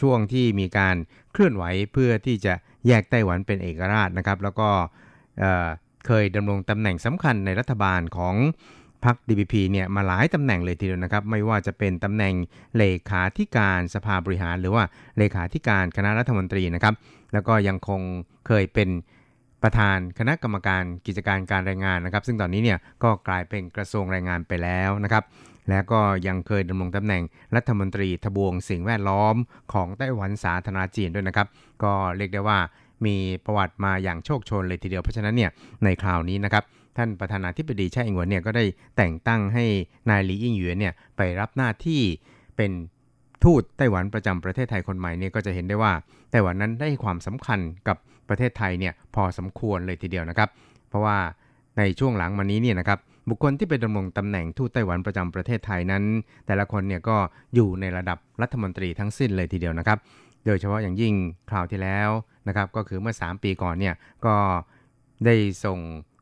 ช่วงที่มีการเคลื่อนไหวเพื่อที่จะแยกไต้หวันเป็นเอกราชนะครับ แล้วก็เเคยดำรงตำแหน่งสำคัญในรัฐบาลของพรรค DPP เนี่ยมาหลายตำแหน่งเลยทีเดียวนะครับ ไม่ว่าจะเป็นตำแหน่งเลขาธิการสภาบริหาร หรือว่าเลขาธิการคณะรัฐมนตรีนะครับ แล้วก็ยังคงเคยเป็น ประธานคณะกรรมการกิจการการแรงงานนะครับ ซึ่งตอนนี้เนี่ยก็กลายเป็นกระทรวงแรงงานไปแล้วนะครับ และก็ยังเคยดำรงตำแหน่งรัฐมนตรีทบวงสิ่งแวดล้อมของไต้หวันสาธารณจีนด้วยนะครับ ก็เรียกได้ว่ามีประวัติมาอย่างโชคชนเลยทีเดียวเพราะฉะนั้นเนี่ยในคราวนี้นะครับท่านประธานาธิบดีไช่อิงหวนเนี่ยก็ได้แต่งตั้งให้นายหลีอิงหยวนเนี่ยไปรับหน้าที่เป็น ทูตไต้หวันประจำประเทศไทยคนใหม่เนี่ยก็จะเห็นได้ว่าไต้หวันนั้นได้ความสำคัญกับประเทศไทยเนี่ยพอสมควรเลยทีเดียวนะครับ เพราะว่าในช่วงหลังมานี้เนี่ยนะครับบุคคลที่ไปดำรงตำแหน่งทูตไต้หวันประจำประเทศไทยนั้น แต่ละคนเนี่ยก็อยู่ในระดับรัฐมนตรีทั้งสิ้นเลยทีเดียวนะครับ โดยเฉพาะอย่างยิ่งคราวที่แล้วนะครับก็คือเมื่อ 3 ปีก่อนเนี่ยก็ได้ส่ง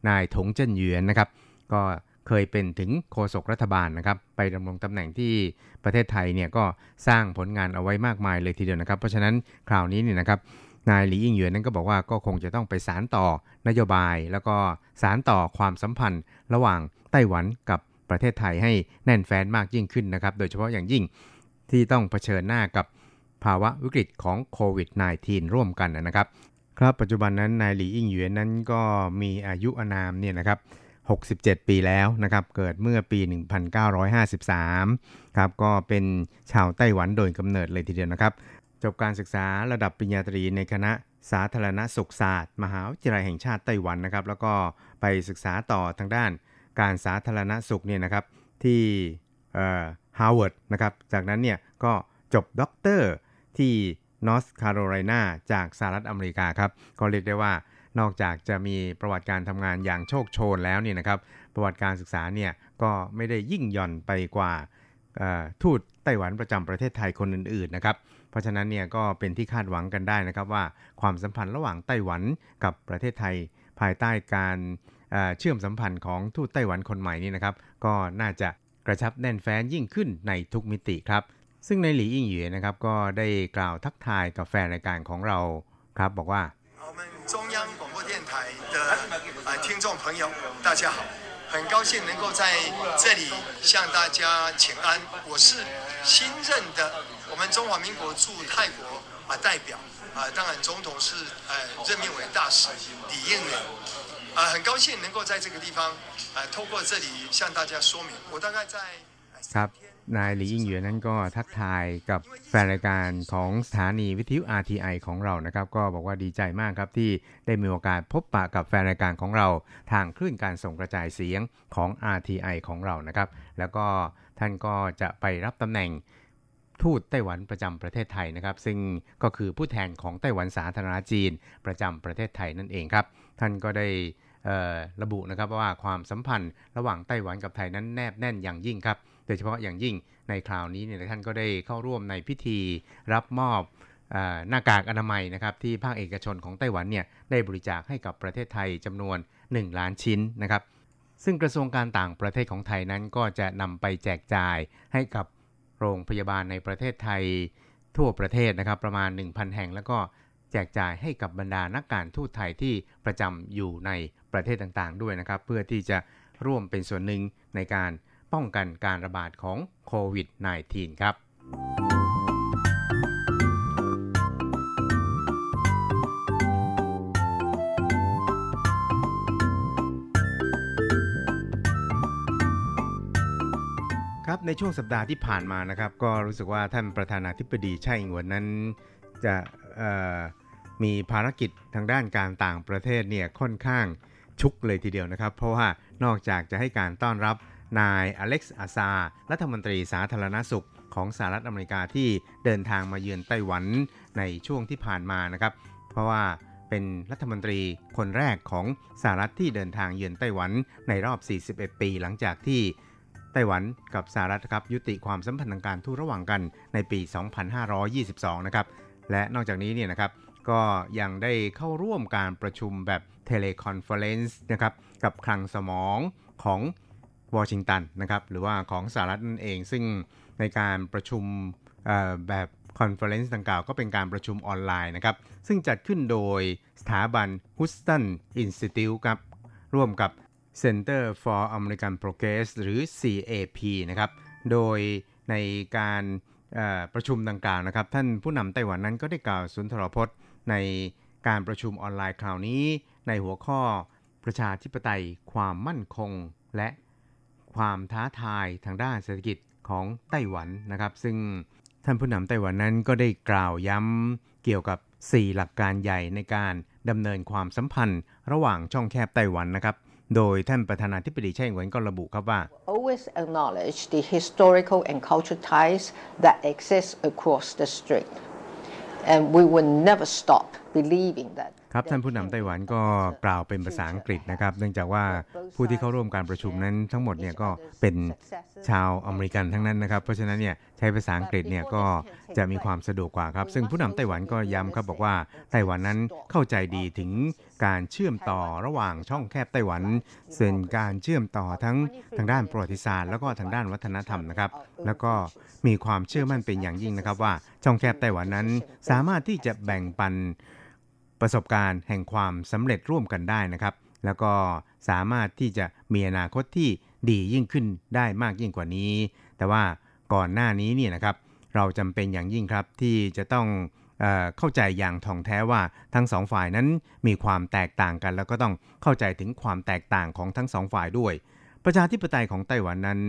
นายถงเจิ้นเหวียนนะครับ ก็ เคยเป็นถึงโฆษกรัฐบาลนะครับ ไปดำรงตำแหน่งที่ประเทศไทยเนี่ยก็สร้างผลงานเอาไว้มากมายเลยทีเดียวนะครับ เพราะฉะนั้นคราวนี้เนี่ยนะครับนายหลีอิงเหวียนนั้นก็บอกว่าก็คงจะต้องไปสารต่อนโยบาย แล้วก็สารต่อความสัมพันธ์ระหว่างไต้หวันกับประเทศไทยให้แน่นแฟ้นมากยิ่งขึ้นนะครับ โดยเฉพาะอย่างยิ่งที่ต้องเผชิญหน้ากับภาวะวิกฤตของโควิด -19 ร่วมกันนะครับ ครับปัจจุบันนั้นนายหลีอิงเหวียนนั้นก็มีอายุอานามเนี่ยนะครับ 67 ปีแล้วนะครับเกิดเมื่อปี 1953ครับก็เป็นชาวไต้หวันโดยกำเนิดเลยทีเดียวนะครับ จบการศึกษาระดับปริญญาตรีในคณะสาธารณสุขศาสตร์ มหาวิทยาลัยแห่งชาติไต้หวันนะครับ แล้วก็ไปศึกษาต่อทางด้านการสาธารณสุขเนี่ยนะครับที่ฮาร์วาร์ดนะครับจากนั้นเนี่ยก็จบด็อกเตอร์ที่นอร์ทแคโรไลนาจากสหรัฐอเมริกาครับ ก็เรียกได้ว่า นอกจากจะมีประวัติการทำงานอย่างโชกโชนแล้วเนี่ยนะครับ ประวัติการศึกษาเนี่ยก็ไม่ได้ยิ่งหย่อนไปกว่าทูตไต้หวันประจำประเทศไทยคนอื่นๆนะครับ เพราะฉะนั้นเนี่ยก็เป็นที่คาดหวังกันได้นะครับว่าความสัมพันธ์ระหว่างไต้หวันกับประเทศไทย ภายใต้การเชื่อมสัมพันธ์ของทูตไต้หวันคนใหม่นี่นะครับ ก็น่าจะกระชับแน่นแฟ้นยิ่งขึ้นในทุกมิติครับ ซึ่งในหลีอิงหยู่นะครับก็ได้กล่าวทักทายกับแฟนรายการของเราครับบอกว่า 众朋友大家好很高兴能够在这里向大家请安我是新任的我们中华民国驻泰国啊代表啊当然总统是呃任命为大使李应元啊很高兴能够在这个地方啊透过这里向大家说明我大概在ครับ นายหลีอิงเหวียนั้นก็ทักทายกับแฟนรายการของสถานีวิทยุ RTI ของเรานะครับ ก็บอกว่าดีใจมากครับที่ได้มีโอกาสพบปะกับแฟนรายการของเรา ทางคลื่นการส่งกระจายเสียงของ RTI ของเรานะครับ แล้วก็ท่านก็จะไปรับตำแหน่งทูตไต้หวันประจำประเทศไทยนะครับ ซึ่งก็คือผู้แทนของไต้หวันสาธารณจีนประจำประเทศไทยนั่นเองครับ ท่านก็ได้ระบุนะครับว่าความสัมพันธ์ระหว่างไต้หวันกับไทยนั้นแนบแน่นอย่างยิ่งครับ โดยเฉพาะอย่างยิ่งในคราวนี้เนี่ยท่านก็ได้เข้าร่วมในพิธีรับมอบหน้ากากอนามัยนะครับที่ภาคเอกชนของไต้หวันเนี่ยได้บริจาคให้กับประเทศไทยจำนวน 1 ล้านชิ้นนะครับ ซึ่งกระทรวงการต่างประเทศของไทยนั้นก็จะนำไปแจกจ่ายให้กับโรงพยาบาลในประเทศไทย ทั่วประเทศนะครับประมาณ 1,000 แห่ง แล้วก็แจกจ่ายให้กับบรรดานักการทูตไทยที่ประจำอยู่ในประเทศต่างๆ ด้วยนะครับ เพื่อที่จะร่วมเป็นส่วนหนึ่งในการ ป้องกันการระบาดของโควิด -19 ครับครับในช่วงสัปดาห์ที่ผ่านมานะครับ ก็รู้สึกว่าท่านประธานาธิบดีไช่อิงหวนนั้นจะมีภารกิจทางด้านการต่างประเทศเนี่ยค่อนข้างชุกเลยทีเดียวนะครับ เพราะว่านอกจากจะให้การต้อนรับ นายอเล็กซ์อาซา รัฐมนตรีสาธารณสุขของสหรัฐอเมริกาที่เดินทางมาเยือนไต้หวันในช่วงที่ผ่านมานะครับ เพราะว่าเป็นรัฐมนตรีคนแรกของสหรัฐที่เดินทางเยือนไต้หวันในรอบ 41 ปี หลังจากที่ไต้หวันกับสหรัฐครับยุติความสัมพันธ์ทางการทูตระหว่างกันในปี 2522 นะครับ และนอกจากนี้เนี่ยนะครับก็ยังได้เข้าร่วมการประชุมแบบ teleconference นะครับกับคลังสมองของ วอชิงตันนะครับหรือว่าของสหรัฐนั่นเอง ซึ่งในการประชุมแบบ conference ดังกล่าวก็เป็นการประชุมออนไลน์นะครับ ซึ่งจัดขึ้นโดยสถาบัน Houston Institute ครับร่วมกับ Center for American Progress หรือ CAP นะครับ โดยในการประชุมดังกล่าวนะครับ ท่านผู้นำไต้หวันนั้นก็ได้กล่าวสุนทรพจน์ ในการประชุมออนไลน์คราวนี้ ในหัวข้อประชาธิปไตยความมั่นคงและ ความท้าทายทางด้านเศรษฐกิจของไต้หวันนะครับ ซึ่งท่านผู้นำไต้หวันนั้นก็ได้กล่าวย้ำเกี่ยวกับ 4 หลักการใหญ่ในการดำเนินความสัมพันธ์ ระหว่างช่องแคบไต้หวันนะครับโดยท่านประธานาธิบดีไช่หวนก็ระบุครับว่า always acknowledge the historical and cultural ties that exist across the strait and we will never stop believing that ครับท่านผู้นำไต้หวันก็กล่าวเป็นภาษาอังกฤษนะครับ เนื่องจากว่าผู้ที่เข้าร่วมการประชุมนั้นทั้งหมดเนี่ยก็เป็นชาวอเมริกันทั้งนั้นนะครับ เพราะฉะนั้นเนี่ยใช้ภาษาอังกฤษเนี่ยก็จะมีความสะดวกกว่าครับ ซึ่งผู้นำไต้หวันก็ย้ำครับบอกว่าไต้หวันนั้นเข้าใจดีถึงการเชื่อมต่อระหว่างช่องแคบไต้หวันส่วนการเชื่อมต่อทั้งทางด้านประวัติศาสตร์ แล้วก็ทางด้านวัฒนธรรมนะครับ แล้วก็มีความเชื่อมั่นเป็นอย่างยิ่งนะครับว่าช่องแคบไต้หวันนั้นสามารถที่จะแบ่งปัน ประสบการณ์แห่งความสำเร็จร่วมกันได้นะครับ แล้วก็สามารถที่จะมีอนาคตที่ดียิ่งขึ้นได้มากยิ่งกว่านี้ แต่ว่าก่อนหน้านี้เนี่ยนะครับ เราจำเป็นอย่างยิ่งครับที่จะต้องเอเข้าใจอย่างท่องแท้ว่าทั้งสองฝ่ายนั้นมีความแตกต่างกัน แล้วก็ต้องเข้าใจถึงความแตกต่างของทั้งสองฝ่ายด้วย ประชาธิปไตยของไต้หวันนั้น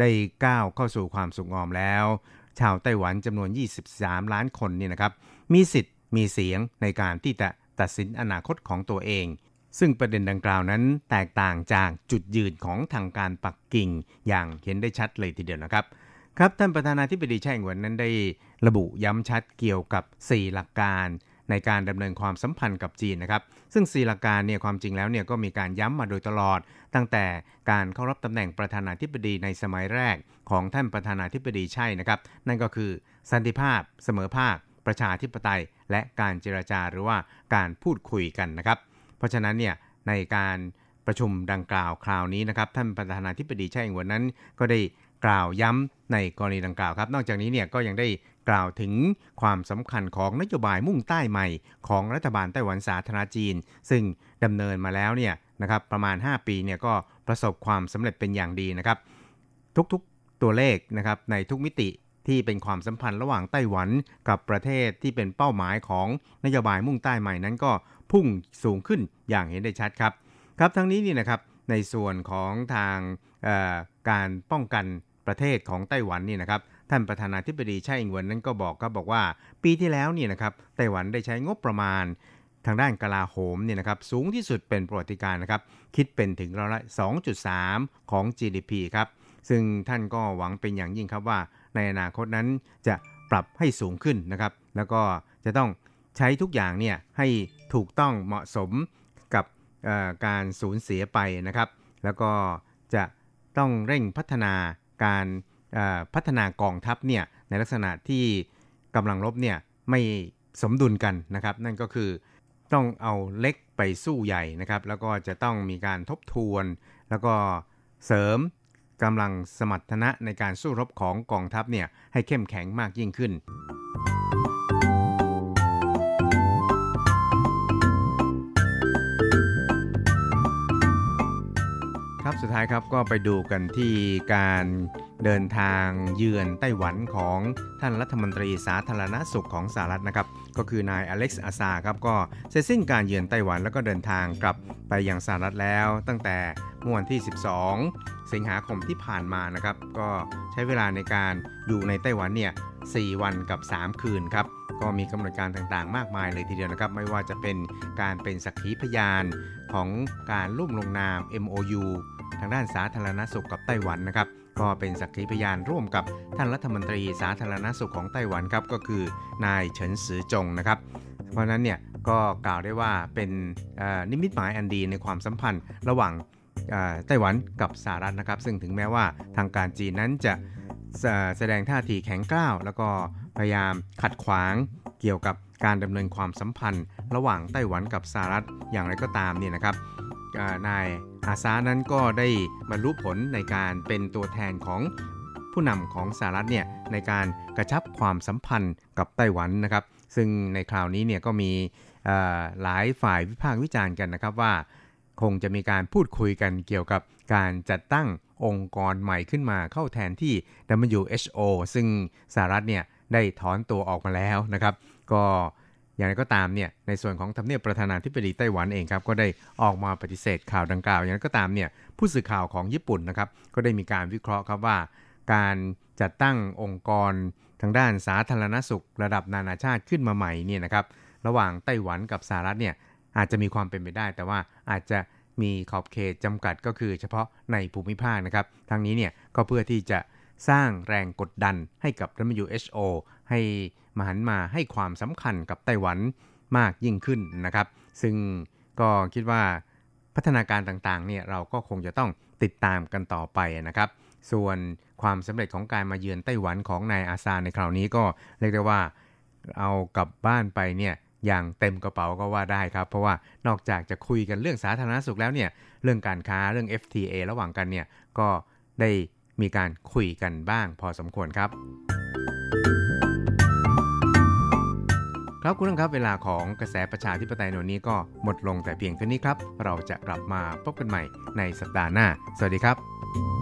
ได้ก้าวเข้าสู่ความสุขงอมแล้ว ชาวไต้หวันจำนวน 23 ล้านคนนี่นะครับ มีสิทธิ มีเสียงในการที่จะตัดสินอนาคตของตัวเอง ซึ่งประเด็นดังกล่าวนั้นแตกต่างจากจุดยืนของทางการปักกิ่ง อย่างเห็นได้ชัดเลยทีเดียวนะครับ ครับท่านประธานาธิบดีไช่หวนนั้นได้ระบุย้ำชัดเกี่ยวกับ 4 หลักการในการดำเนินความสัมพันธ์กับจีนนะครับ ซึ่งศรีลังการเนี่ยความจริงแล้วเนี่ยก็มีการย้ำมาโดยตลอด ตั้งแต่การเข้ารับตำแหน่งประธานาธิบดีในสมัยแรกของท่านประธานาธิบดีใช่นะครับ นั่นก็คือสันติภาพ เสมอภาค ประชาธิปไตยและการเจรจาหรือว่าการพูดคุยกันนะครับ เพราะฉะนั้นเนี่ยในการประชุมดังกล่าวคราวนี้นะครับท่านประธานาธิบดีไช่อิงหวนนั้น ก็ได้กล่าวย้ำในกรณีดังกล่าวครับ นอกจากนี้เนี่ยก็ยังได้กล่าวถึงความสำคัญของนโยบายมุ่งใต้ใหม่ของรัฐบาลไต้หวันสาธารณจีน ซึ่งดำเนินมาแล้วเนี่ยนะครับประมาณ 5 ปีเนี่ยก็ประสบความสำเร็จเป็นอย่างดีนะครับ ทุกๆตัวเลขนะครับในทุกมิติ ที่เป็นความสัมพันธ์ระหว่างไต้หวันกับประเทศที่เป็นเป้าหมายของนโยบายมุ่งใต้ใหม่นั้นก็พุ่งสูงขึ้นอย่างเห็นได้ชัดครับ ครับทั้งนี้นี่นะครับในส่วนของทางการป้องกันประเทศของไต้หวันนี่นะครับท่านประธานาธิบดีไช่อิงเหวินนั้นก็บอกครับบอกว่า ปีที่แล้วนี่นะครับไต้หวันได้ใช้งบประมาณทางด้านกลาโหมเนี่ยนะครับสูงที่สุดเป็นประวัติการนะครับคิดเป็นถึงร้อยละ 2.3 ของ GDP ครับซึ่งท่านก็หวังเป็นอย่างยิ่งครับว่า ในอนาคตนั้นจะปรับให้สูงขึ้นนะครับ แล้วก็จะต้องใช้ทุกอย่างเนี่ยให้ถูกต้องเหมาะสมกับการสูญเสียไปนะครับ แล้วก็จะต้องเร่งพัฒนาการพัฒนากองทัพเนี่ยในลักษณะที่กำลังรบเนี่ยไม่สมดุลกันนะครับ นั่นก็คือต้องเอาเล็กไปสู้ใหญ่นะครับ แล้วก็จะต้องมีการทบทวน แล้วก็เสริม กำลังสมรรถนะในการสู้รบของกองทัพเนี่ยให้เข้มแข็งมากยิ่งขึ้น ครับสุดท้ายครับก็ไปดูกันที่การ เดินทางเยือนไต้หวันของท่านรัฐมนตรีสาธารณสุขของสหรัฐนะครับ ก็คือนายอเล็กซ์อาซาครับก็เสร็จสิ้นการเยือนไต้หวันแล้วก็เดินทางกลับไปยังสหรัฐแล้ว ตั้งแต่เมื่อวันที่ 12 สิงหาคมที่ผ่านมานะครับ ก็ใช้เวลาในการอยู่ในไต้หวันเนี่ย4วันกับ 3 คืนครับก็มีกำหนดการต่างๆ มากมายเลยทีเดียวนะครับ ไม่ว่าจะเป็นการเป็นสักขีพยานของการร่วมลงนาม MOU ทางด้านสาธารณสุขกับไต้หวันนะครับ ก็เป็นสักขีพยานร่วมกับท่านรัฐมนตรีสาธารณสุขของไต้หวันครับก็คือนายเฉินซือจงนะครับ เพราะนั้นเนี่ยก็กล่าวได้ว่าเป็นนิมิตหมายอันดีในความสัมพันธ์ระหว่างไต้หวันกับสหรัฐนะครับ ซึ่งถึงแม้ว่าทางการจีนนั้นจะแสดงท่าทีแข็งกร้าว แล้วก็พยายามขัดขวางเกี่ยวกับการดำเนินความสัมพันธ์ ระหว่างไต้หวันกับสหรัฐอย่างไรก็ตามเนี่ยนะครับนาย อาซานั้นก็ได้บรรลุผลในการเป็นตัวแทนของผู้นำของสหรัฐเนี่ยในการกระชับความสัมพันธ์กับไต้หวันนะครับ ซึ่งในคราวนี้เนี่ยก็มีหลายฝ่ายวิพากษ์วิจารณ์กันนะครับว่า คงจะมีการพูดคุยกันเกี่ยวกับการจัดตั้งองค์กรใหม่ขึ้นมาเข้าแทนที่ WHO ซึ่งสหรัฐเนี่ยได้ถอนตัวออกมาแล้วนะครับ ก็ อย่างไรก็ตามเนี่ยในส่วนของทำเนียบประธานาธิบดีไต้หวันเองครับก็ได้ออกมาปฏิเสธข่าวดังกล่าว อย่างไรก็ตามเนี่ยผู้สื่อข่าวของญี่ปุ่นนะครับก็ได้มีการวิเคราะห์ครับว่า การจัดตั้งองค์กรทางด้านสาธารณสุข ระดับนานาชาติขึ้นมาใหม่เนี่ยนะครับระหว่างไต้หวันกับสหรัฐเนี่ยอาจจะมีความเป็นไปได้ แต่ว่าอาจจะมีขอบเขตจำกัดก็คือเฉพาะในภูมิภาคนะครับทั้งนี้เนี่ยก็เพื่อที่จะสร้างแรงกดดันให้กับ WHO ให้ มาหันมาให้ความสำคัญกับไต้หวันมากยิ่งขึ้นนะครับ ซึ่งก็คิดว่าพัฒนาการต่างๆเนี่ยเราก็คงจะต้องติดตามกันต่อไปนะครับ ส่วนความสำเร็จของการมาเยือนไต้หวันของนายอาซาในคราวนี้ก็เรียกได้ว่าเอากลับบ้านไปเนี่ยอย่างเต็มกระเป๋าก็ว่าได้ครับ เพราะว่านอกจากจะคุยกันเรื่องสาธารณสุขแล้วเนี่ยเรื่องการค้าเรื่อง FTA ระหว่างกันเนี่ยก็ได้มีการคุยกันบ้างพอสมควรครับ ครับคุณผู้ชมครับเวลาของกระแสประชาธิปไตยในวันนี้ก็หมดลงแต่เพียงเท่านี้ครับ เราจะกลับมาพบกันใหม่ในสัปดาห์หน้า สวัสดีครับ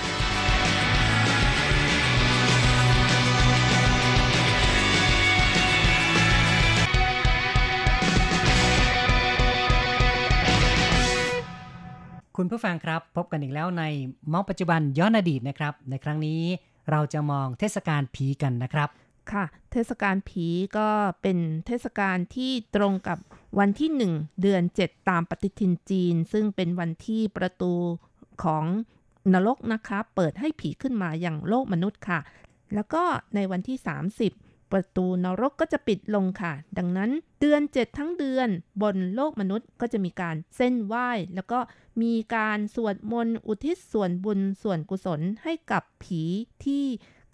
คุณผู้ฟังครับ พบกันอีกแล้วในมองปัจจุบันย้อนอดีตนะครับ ในครั้งนี้เราจะมองเทศกาลผีกันนะครับ ค่ะ เทศกาลผีก็เป็นเทศกาลที่ตรงกับวันที่ 1 เดือน 7 ตามปฏิทินจีน ซึ่งเป็นวันที่ประตูของนรกนะคะเปิดให้ผีขึ้นมาอย่างโลกมนุษย์ค่ะ แล้วก็ในวันที่ 30 ประตูนรกก็จะปิดลงค่ะ ดังนั้นเดือน 7 ทั้งเดือนบนโลกมนุษย์ก็จะมีการเส้นไหว้ แล้วก็มีการสวดมนต์อุทิศส่วนบุญส่วนกุศลให้กับผีที่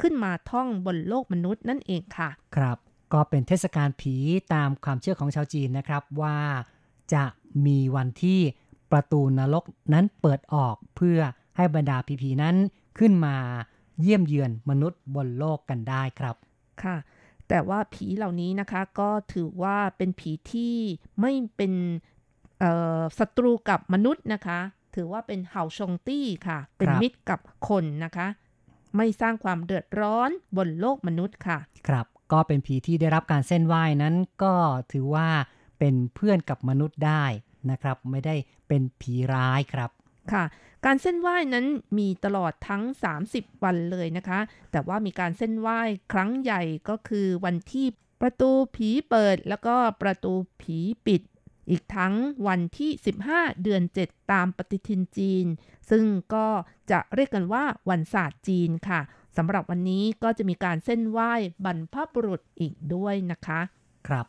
ขึ้นมาท่องบนโลกมนุษย์นั่นเองค่ะ ครับ ก็เป็นเทศกาลผีตามความเชื่อของชาวจีนนะครับว่าจะมีวันที่ประตูนรกนั้นเปิดออกเพื่อให้บรรดาผีๆนั้นขึ้นมาเยี่ยมเยือนมนุษย์บนโลกกันได้ครับ ค่ะ แต่ว่าผีเหล่านี้นะคะก็ถือว่าเป็นผีที่ไม่เป็นศัตรูกับมนุษย์นะคะ ถือว่าเป็นเห่าชงตี้ค่ะ เป็นมิตรกับคนนะคะ ไม่สร้างความเดือดร้อนบนโลกมนุษย์ค่ะ ครับก็เป็นผีที่ได้รับการเส้นไหว้นั้นก็ถือว่าเป็นเพื่อนกับมนุษย์ได้นะครับ ไม่ได้เป็นผีร้ายครับ ค่ะ การเส้นไหว้นั้นมีตลอดทั้ง 30 วันเลยนะคะ แต่ว่ามีการเส้นไหว้ครั้งใหญ่ก็คือวันที่ประตูผีเปิดแล้วก็ประตูผีปิด อีกทั้งวันที่ 15 เดือน 7 ตามปฏิทินจีน ซึ่งก็จะเรียกกันว่าวันศาสตร์จีนค่ะสำหรับวันนี้ก็จะมีการเส้นไหว้บรรพบุรุษอีกด้วยนะคะ ครับ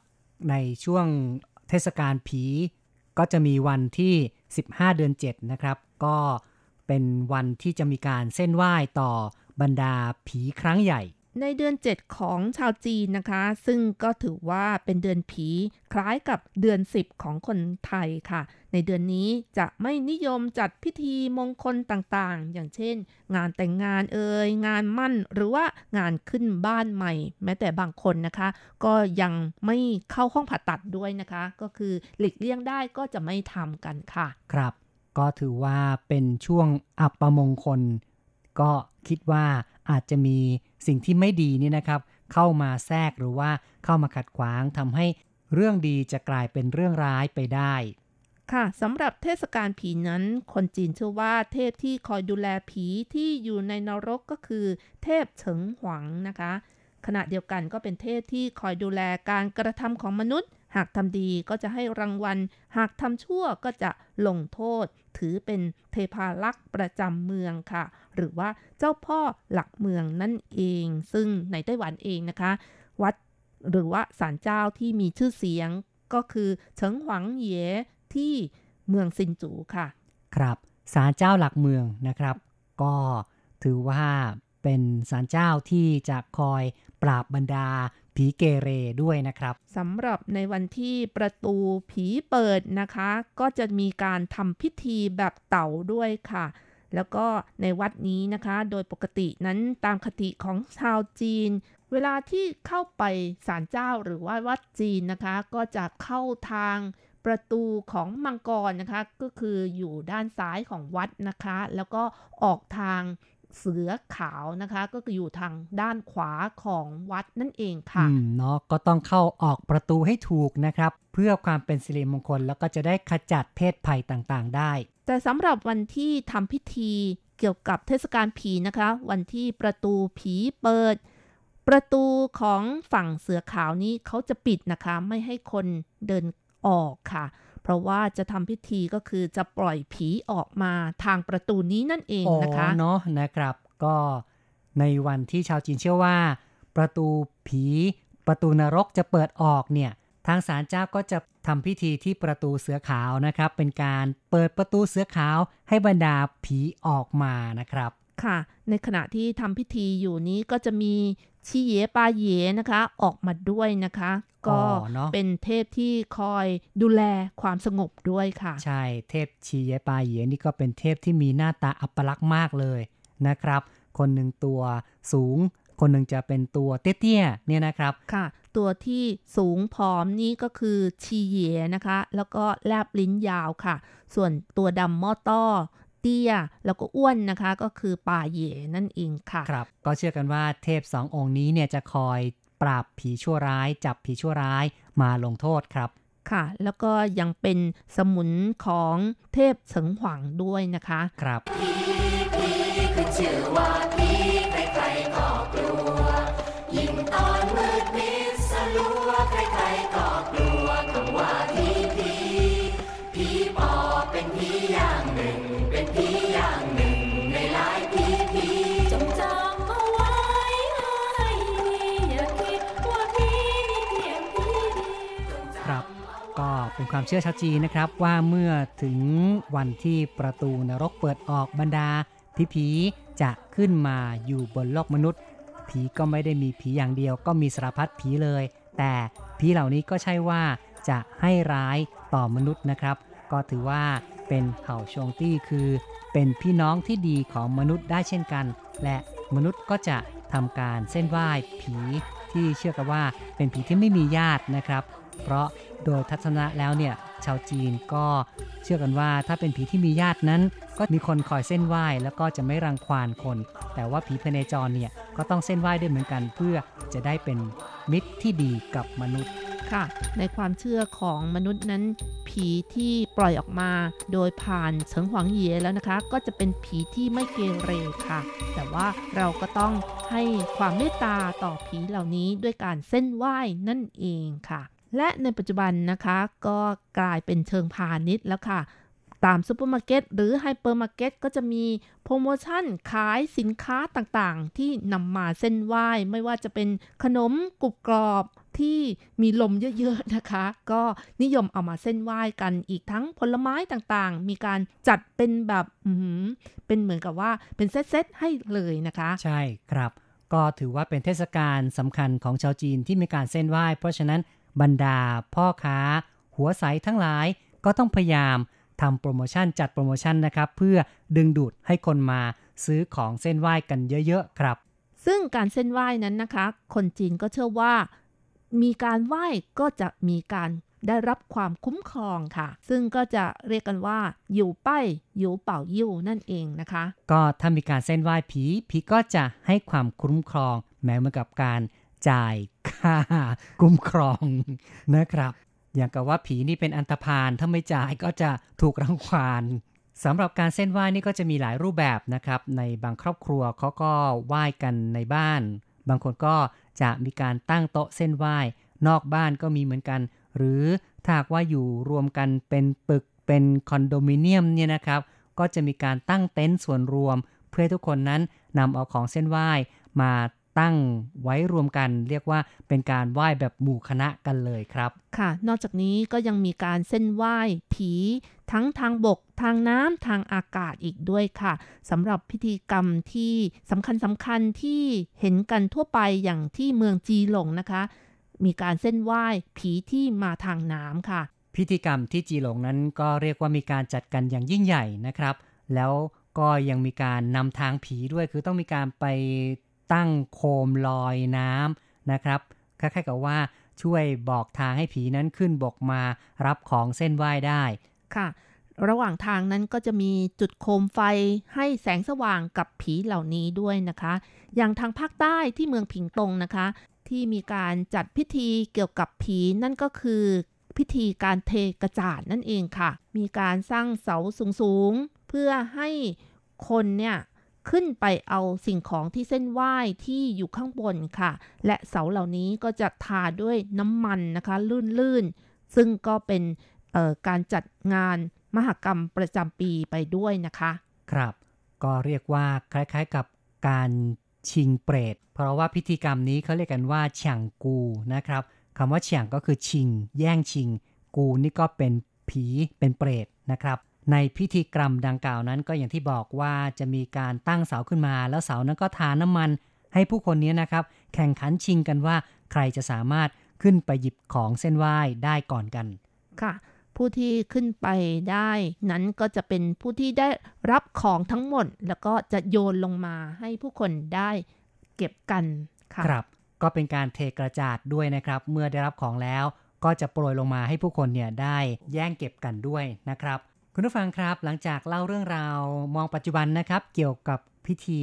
ในช่วงเทศกาลผีก็จะมีวันที่ 15 เดือน 7 นะครับ ก็เป็นวันที่จะมีการเส้นไหว้ต่อบรรดาผีครั้งใหญ่ ในเดือน 7 ของชาวจีนนะคะ ซึ่งก็ถือว่าเป็นเดือนผีคล้ายกับเดือน 10 ของคนไทยค่ะ ในเดือนนี้จะไม่นิยมจัดพิธีมงคลต่างๆ อย่างเช่น งานแต่งงานเอ่ยงานมั่นหรือว่างานขึ้นบ้านใหม่ แม้แต่บางคนนะคะ ก็ยังไม่เข้าห้องผ่าตัดด้วยนะคะ ก็คือหลีกเลี่ยงได้ก็จะไม่ทำกันค่ะ ครับ ก็ถือว่าเป็นช่วงอัปมงคล ก็คิดว่าอาจจะมีสิ่งที่ไม่ดีนี่นะครับ เข้ามาแทรกหรือว่าเข้ามาขัดขวางทำให้เรื่องดีจะกลายเป็นเรื่องร้ายไปได้ ค่ะสำหรับเทศกาลผีนั้น คนจีนเชื่อว่าเทพที่คอยดูแลผีที่อยู่ในนรกก็คือ เทพเฉิงหวังนะคะ ขณะเดียวกันก็เป็นเทพที่คอยดูแลการกระทำของมนุษย์ หากทำดีก็จะให้รางวัล หากทำชั่วก็จะลงโทษ ถือเป็นเทพาลักษ์ประจำเมืองค่ะ หรือว่าเจ้าพ่อหลักเมืองนั่นเอง ซึ่งในไต้หวันเองนะคะ วัดหรือว่าศาลเจ้าที่มีชื่อเสียงก็คือเฉิงหวังเยที่เมืองซินจูค่ะ ครับศาลเจ้าหลักเมืองนะครับ ก็ถือว่าเป็นศาลเจ้าที่จะคอยปราบบรรดา ผีเกเรด้วยนะครับสำหรับในวันที่ประตูผีเปิดนะคะ ก็จะมีการทำพิธีแบบเต่าด้วยค่ะ แล้วก็ในวัดนี้นะคะ โดยปกตินั้นตามคติของชาวจีน เวลาที่เข้าไปศาลเจ้าหรือว่าวัดจีนนะคะ ก็จะเข้าทางประตูของมังกรนะคะ ก็คืออยู่ด้านซ้ายของวัดนะคะ แล้วก็ออกทาง เสือขาวนะคะ ก็คืออยู่ทางด้านขวาของวัดนั่นเองค่ะอืมเนาะก็ต้องเข้าออกประตูให้ถูกนะครับ เพื่อความเป็นสิริมงคลแล้วก็จะได้ขจัดเพศภัยต่างๆ ได้ แต่สำหรับวันที่ทำพิธีเกี่ยวกับเทศกาลผีนะคะ วันที่ประตูผีเปิด ประตูของฝั่งเสือขาวนี้เขาจะปิดนะคะ ไม่ให้คนเดินออกค่ะเพ ราะว่าจะทำพิธีก็คือจะปล่อยผีออกมาทางประตูนี้นั่นเองนะคะอ๋อเนาะนะครับ ก็ในวันที่ชาวจีนเชื่อว่า ประตูผี ประตูนรกจะเปิดออกเนี่ยทางศาลเจ้าก็จะทำพิธีที่ประตูเสือขาวนะครับ เป็นการเปิดประตูเสือขาวให้บรรดาผีออกมานะครับ ค่ะ ในขณะที่ทำพิธีอยู่นี้ก็จะมี ชีเยปาเยนะคะ ออกมาด้วยนะคะ ก็เป็นเทพที่คอยดูแลความสงบด้วยค่ะ ใช่เทพชีเยปาเยนี่ก็เป็นเทพที่มีหน้าตาอัปลักษณ์มากเลยนะครับ คนหนึ่งตัวสูง คนหนึ่งจะเป็นตัวเตี้ยๆเนี่ยนะครับค่ะ ตัวที่สูงผอมนี่ก็คือชีเยนะคะ แล้วก็แลบลิ้นยาวค่ะ ส่วนตัวดำมอต้อเตี้ย แล้วก็อ้วนนะคะก็คือป่าเย่นั่นเองค่ะครับ ก็เชื่อกันว่าเทพสององค์นี้เนี่ยจะคอยปราบผีชั่วร้าย จับผีชั่วร้ายมาลงโทษครับค่ะ แล้วก็ยังเป็นสมุนของเทพเฉิงหวังด้วยนะคะ ครับ ความเชื่อชาวจีนนะครับว่าเมื่อถึงวันที่ประตูนรกเปิดออกบรรดาผีผีจะขึ้นมาอยู่บนโลกมนุษย์ ผีก็ไม่ได้มีผีอย่างเดียว ก็มีสารพัดผีเลย แต่ผีเหล่านี้ก็ใช่ว่าจะให้ร้ายต่อมนุษย์นะครับ ก็ถือว่าเป็นเผ่าชงตี้คือ เป็นพี่น้องที่ดีของมนุษย์ได้เช่นกัน และมนุษย์ก็จะทำการเส้นไหว้ผีที่เชื่อกันว่าเป็นผีที่ไม่มีญาตินะครับ เพราะโดยทัศนะแล้วเนี่ยชาวจีนก็เชื่อกันว่าถ้าเป็นผีที่มีญาตินั้น ก็มีคนคอยเส้นไหว้แล้วก็จะไม่รังควานคน แต่ว่าผีพเนจรเนี่ยก็ต้องเส้นไหว้ด้วยเหมือนกัน เพื่อจะได้เป็นมิตรที่ดีกับมนุษย์ค่ะ ในความเชื่อของมนุษย์นั้น ผีที่ปล่อยออกมา โดยผ่านเฉิงหวังเย่แล้วนะคะ ก็จะเป็นผีที่ไม่เกเรค่ะ แต่ว่าเราก็ต้องให้ความเมตตาต่อผีเหล่านี้ด้วยการเซ่นไหว้นั่นเองค่ะ และในปัจจุบันนะคะก็กลายเป็นเชิงพาณิชย์แล้วค่ะ ตามซูเปอร์มาร์เก็ตหรือไฮเปอร์มาร์เก็ตก็จะมีโปรโมชั่นขายสินค้าต่างๆ ที่นำมาเซ่นไหว้ ไม่ว่าจะเป็นขนมกรุบกรอบที่มีลมเยอะๆนะคะ ก็นิยมเอามาเซ่นไหว้กันอีกทั้งผลไม้ต่างๆ มีการจัดเป็นแบบเป็นเหมือนกับว่าเป็นเซตๆให้เลยนะคะ ใช่ครับ ก็ถือว่าเป็นเทศกาลสำคัญของชาวจีนที่มีการเส้นไหว้ เพราะฉะนั้น บรรดา พ่อค้า หัวใสทั้งหลายก็ต้องพยายามทำโปรโมชั่นจัดโปรโมชั่นนะครับ เพื่อดึงดูดให้คนมาซื้อของเส้นไหว้กันเยอะๆครับ ซึ่งการเส้นไหว้นั้นนะคะ คนจีนก็เชื่อว่า มีการไหว้ก็จะมีการได้รับความคุ้มครองค่ะ ซึ่งก็จะเรียกกันว่าอยู่ป้ายอยู่เป่ายิ้วนั่นเองนะคะ ก็ถ้ามีการเส้นไหว้ผีผีก็จะให้ความคุ้มครอง แม้เหมือนกับการ จ่ายค่าคุ้มครองนะครับ อย่างกับว่าผีนี่เป็นอันตรพานถ้าไม่จ่ายก็จะถูกรังควานสำหรับการเส้นไหว้นี่ก็จะมีหลายรูปแบบนะครับ ในบางครอบครัวเขาก็ไหว้กันในบ้าน บางคนก็จะมีการตั้งโต๊ะเส้นไหว้ นอกบ้านก็มีเหมือนกัน หรือถ้าว่าอยู่รวมกันเป็นปึกเป็นคอนโดมิเนียมเนี่ยนะครับ ก็จะมีการตั้งเต็นท์ส่วนรวม เพื่อทุกคนนั้นนำเอาของเส้นไหว้มา ตั้งไว้รวมกันเรียกว่าเป็นการไหว้แบบหมู่คณะกันเลยครับ ค่ะ นอกจากนี้ก็ยังมีการเส้นไหว้ผีทั้งทางบกทางน้ำทางอากาศอีกด้วยค่ะสำหรับพิธีกรรมที่สำคัญสำคัญที่เห็นกันทั่วไปอย่างที่เมืองจีหลงนะคะ มีการเส้นไหว้ผีที่มาทางน้ำค่ะ พิธีกรรมที่จีหลงนั้นก็เรียกว่ามีการจัดกันอย่างยิ่งใหญ่นะครับ แล้วก็ยังมีการนำทางผีด้วยคือต้องมีการไป ตั้งโคมลอยน้ำนะครับคล้ายๆกับว่าช่วยบอกทางให้ผีนั้นขึ้นบกมารับของเส้นไหว้ได้ค่ะ ระหว่างทางนั้นก็จะมีจุดโคมไฟให้แสงสว่างกับผีเหล่านี้ด้วยนะคะ อย่างทางภาคใต้ที่เมืองผิงตงนะคะ ที่มีการจัดพิธีเกี่ยวกับผีนั่นก็คือพิธีการเทกระจาดนั่นเองค่ะ มีการสร้างเสาสูงๆ เพื่อให้คนเนี่ย ขึ้นไปเอาสิ่งของที่เส้นไหว้ที่อยู่ข้างบนค่ะ และเสาเหล่านี้ก็จะทาด้วยน้ำมันนะคะ ลื่นๆ ซึ่งก็เป็นการจัดงานมหกรรมประจำปีไปด้วยนะคะ ครับ ก็เรียกว่าคล้ายๆกับการชิงเปรต เพราะว่าพิธีกรรมนี้เขาเรียกกันว่าเฉียงกูนะครับคำว่าเฉียงก็คือชิง แย่งชิง กูนี่ก็เป็นผีเป็นเปรตนะครับ ในพิธีกรรมดังกล่าวนั้นก็อย่างที่บอกว่าจะมีการตั้งเสาขึ้นมา แล้วเสานั้นก็ทาน้ำมัน ให้ผู้คนนี้นะครับ แข่งขันชิงกันว่า ใครจะสามารถขึ้นไปหยิบของเส้นไหว้ได้ก่อนกัน ค่ะ ผู้ที่ขึ้นไปได้ นั้นก็จะเป็นผู้ที่ได้รับของทั้งหมด แล้วก็จะโยนลงมาให้ผู้คนได้เก็บกันค่ะครับ ก็เป็นการเทกระจาดด้วยนะครับ เมื่อได้รับของแล้วก็จะโปรยลงมาให้ผู้คนเนี่ยได้แย่งเก็บกันด้วยนะครับ คุณผู้ฟังครับ หลังจากเล่าเรื่องราวมองปัจจุบันนะครับ เกี่ยวกับพิธี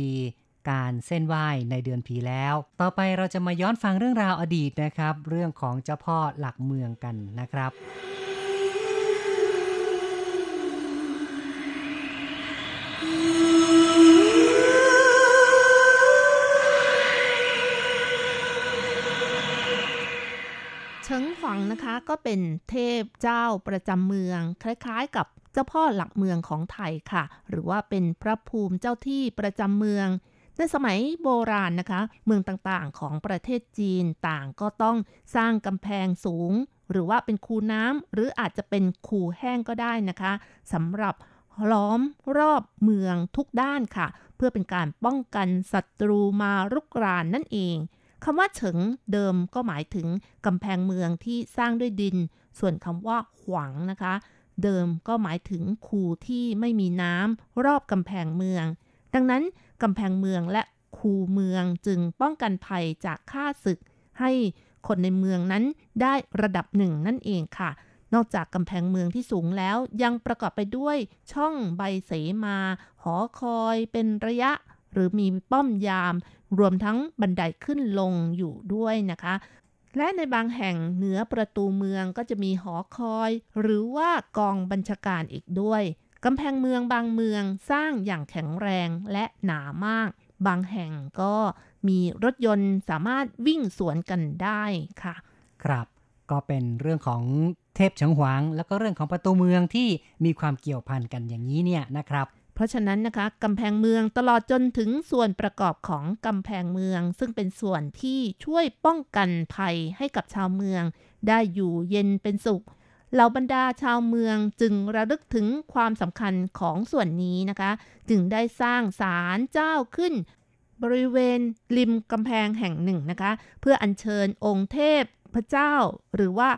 การเส้นไหว้ในเดือนผีแล้ว ต่อไปเราจะมาย้อนฟังเรื่องราวอดีตนะครับ เรื่องของเจ้าพ่อหลักเมืองกันนะครับ เฉิงหวังนะคะก็เป็นเทพเจ้าประจำเมือง คล้ายๆ กับเจ้าพ่อหลักเมืองของไทยค่ะ หรือว่าเป็นพระภูมิเจ้าที่ประจำเมือง ในสมัยโบราณนะคะ เมืองต่างๆของประเทศจีนต่างก็ต้องสร้างกำแพงสูง หรือว่าเป็นคูน้ำหรืออาจจะเป็นคูแห้งก็ได้นะคะสำหรับล้อมรอบเมืองทุกด้านค่ะ เพื่อเป็นการป้องกันศัตรูมารุกรานนั่นเอง คำว่าเฉิงเดิมก็หมายถึงกำแพงเมืองที่สร้างด้วยดิน ส่วนคำว่าหวังนะคะ เดิมก็หมายถึงคูที่ไม่มีน้ำรอบกำแพงเมือง ดังนั้นกำแพงเมืองและคูเมืองจึงป้องกันภัยจากข้าศึก ให้คนในเมืองนั้นได้ระดับหนึ่งนั่นเองค่ะ นอกจากกำแพงเมืองที่สูงแล้วยังประกอบไปด้วยช่องใบเสมา หอคอยเป็นระยะ หรือมีป้อมยาม รวมทั้งบันไดขึ้นลงอยู่ด้วยนะคะ และในบางแห่งเหนือประตูเมืองก็จะมีหอคอย หรือว่ากองบัญชาการอีกด้วยกำแพงเมืองบางเมืองสร้างอย่างแข็งแรงและหนามาก บางแห่งก็มีรถยนต์สามารถวิ่งสวนกันได้ค่ะ ครับก็เป็นเรื่องของเทพเฉิงหวาง แล้วก็เรื่องของประตูเมืองที่มีความเกี่ยวพันกันอย่างนี้เนี่ยนะครับ เพราะฉะนั้นนะคะกำแพงเมืองตลอดจนถึงส่วนประกอบของกำแพงเมือง ซึ่งเป็นส่วนที่ช่วยป้องกันภัยให้กับชาวเมือง ได้อยู่เย็นเป็นสุขเหล่าบรรดาชาวเมืองจึงระลึกถึงความสำคัญของส่วนนี้นะคะ จึงได้สร้างศาลเจ้าขึ้น บริเวณริมกำแพงแห่งหนึ่งนะคะ เพื่ออัญเชิญองค์เทพพระเจ้า หรือว่า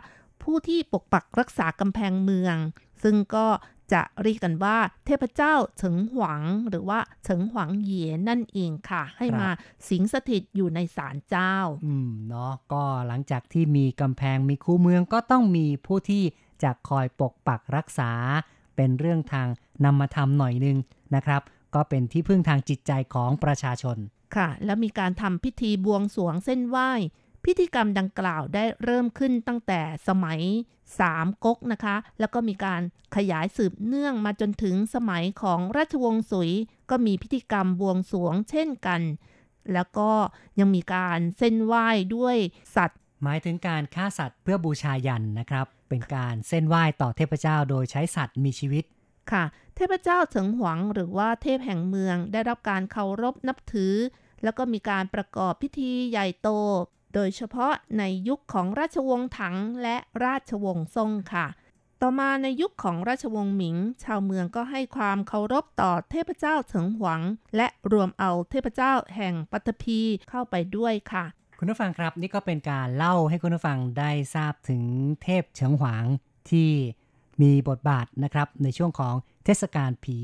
ผู้ที่ปกปักรักษากำแพงเมือง ซึ่งก็ จะเรียกกันว่าเทพเจ้าเฉิงหวังหรือว่าเฉิงหวังเหยียนั่นเองค่ะ ให้มาสิงสถิตอยู่ในศาลเจ้า อืมเนาะก็หลังจากที่มีกำแพงมีคูเมืองก็ต้องมีผู้ที่จะคอยปกปักรักษา เป็นเรื่องทางนำมาทำหน่อยนึงนะครับ ก็เป็นที่พึ่งทางจิตใจของประชาชนค่ะ แล้วมีการทำพิธีบวงสรวงเส้นไหว้ พิธีกรรมดังกล่าวได้เริ่มขึ้นตั้งแต่สมัยสามก๊กนะคะ แล้วก็มีการขยายสืบเนื่องมาจนถึงสมัยของราชวงศ์สุย ก็มีพิธีกรรมบวงสรวงเช่นกัน แล้วก็ยังมีการเส้นไหว้ด้วยสัตว์ หมายถึงการฆ่าสัตว์เพื่อบูชายันนะครับ เป็นการเส้นไหว้ต่อเทพเจ้าโดยใช้สัตว์มีชีวิตค่ะ เทพเจ้าเฉิงหวังหรือว่าเทพแห่งเมืองได้รับการเคารพนับถือ แล้วก็มีการประกอบพิธีใหญ่โต โดยเฉพาะในยุคของราชวงศ์ถังและราชวงศ์ซ่งค่ะ ต่อมาในยุคของราชวงศ์หมิง ชาวเมืองก็ให้ความเคารพต่อเทพเจ้าเฉิงหวัง และรวมเอาเทพเจ้าแห่งปัตภีเข้าไปด้วยค่ะคุณผู้ฟังครับนี่ก็เป็นการเล่าให้คุณผู้ฟังได้ทราบถึงเทพเฉิงหวางที่มีบทบาทนะครับในช่วงของเทศกาลผี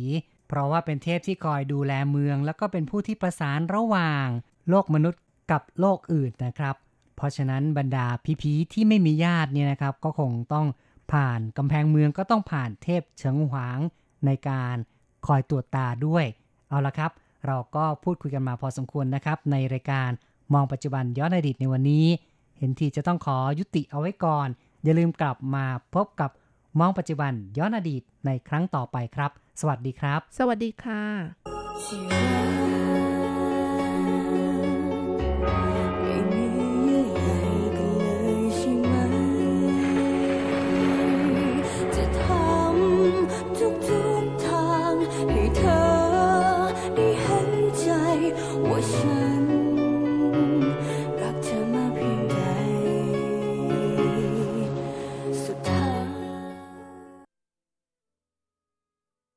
เพราะว่าเป็นเทพที่คอยดูแลเมือง แล้วก็เป็นผู้ที่ประสานระหว่าง โลกมนุษย์กับโลกอื่นนะครับ เพราะฉะนั้นบรรดาผีๆที่ไม่มีญาติเนี่ยนะครับ ก็คงต้องผ่านกำแพงเมืองก็ต้องผ่านเทพเฉิงหวางในการคอยตรวจตาด้วย เอาละครับ เราก็พูดคุยกันมาพอสมควรนะครับ ในรายการมองปัจจุบันย้อนอดีตในวันนี้ เห็นทีจะต้องขอยุติเอาไว้ก่อน อย่าลืมกลับมาพบกับมองปัจจุบันย้อนอดีตในครั้งต่อไปครับ สวัสดีครับ สวัสดีค่ะ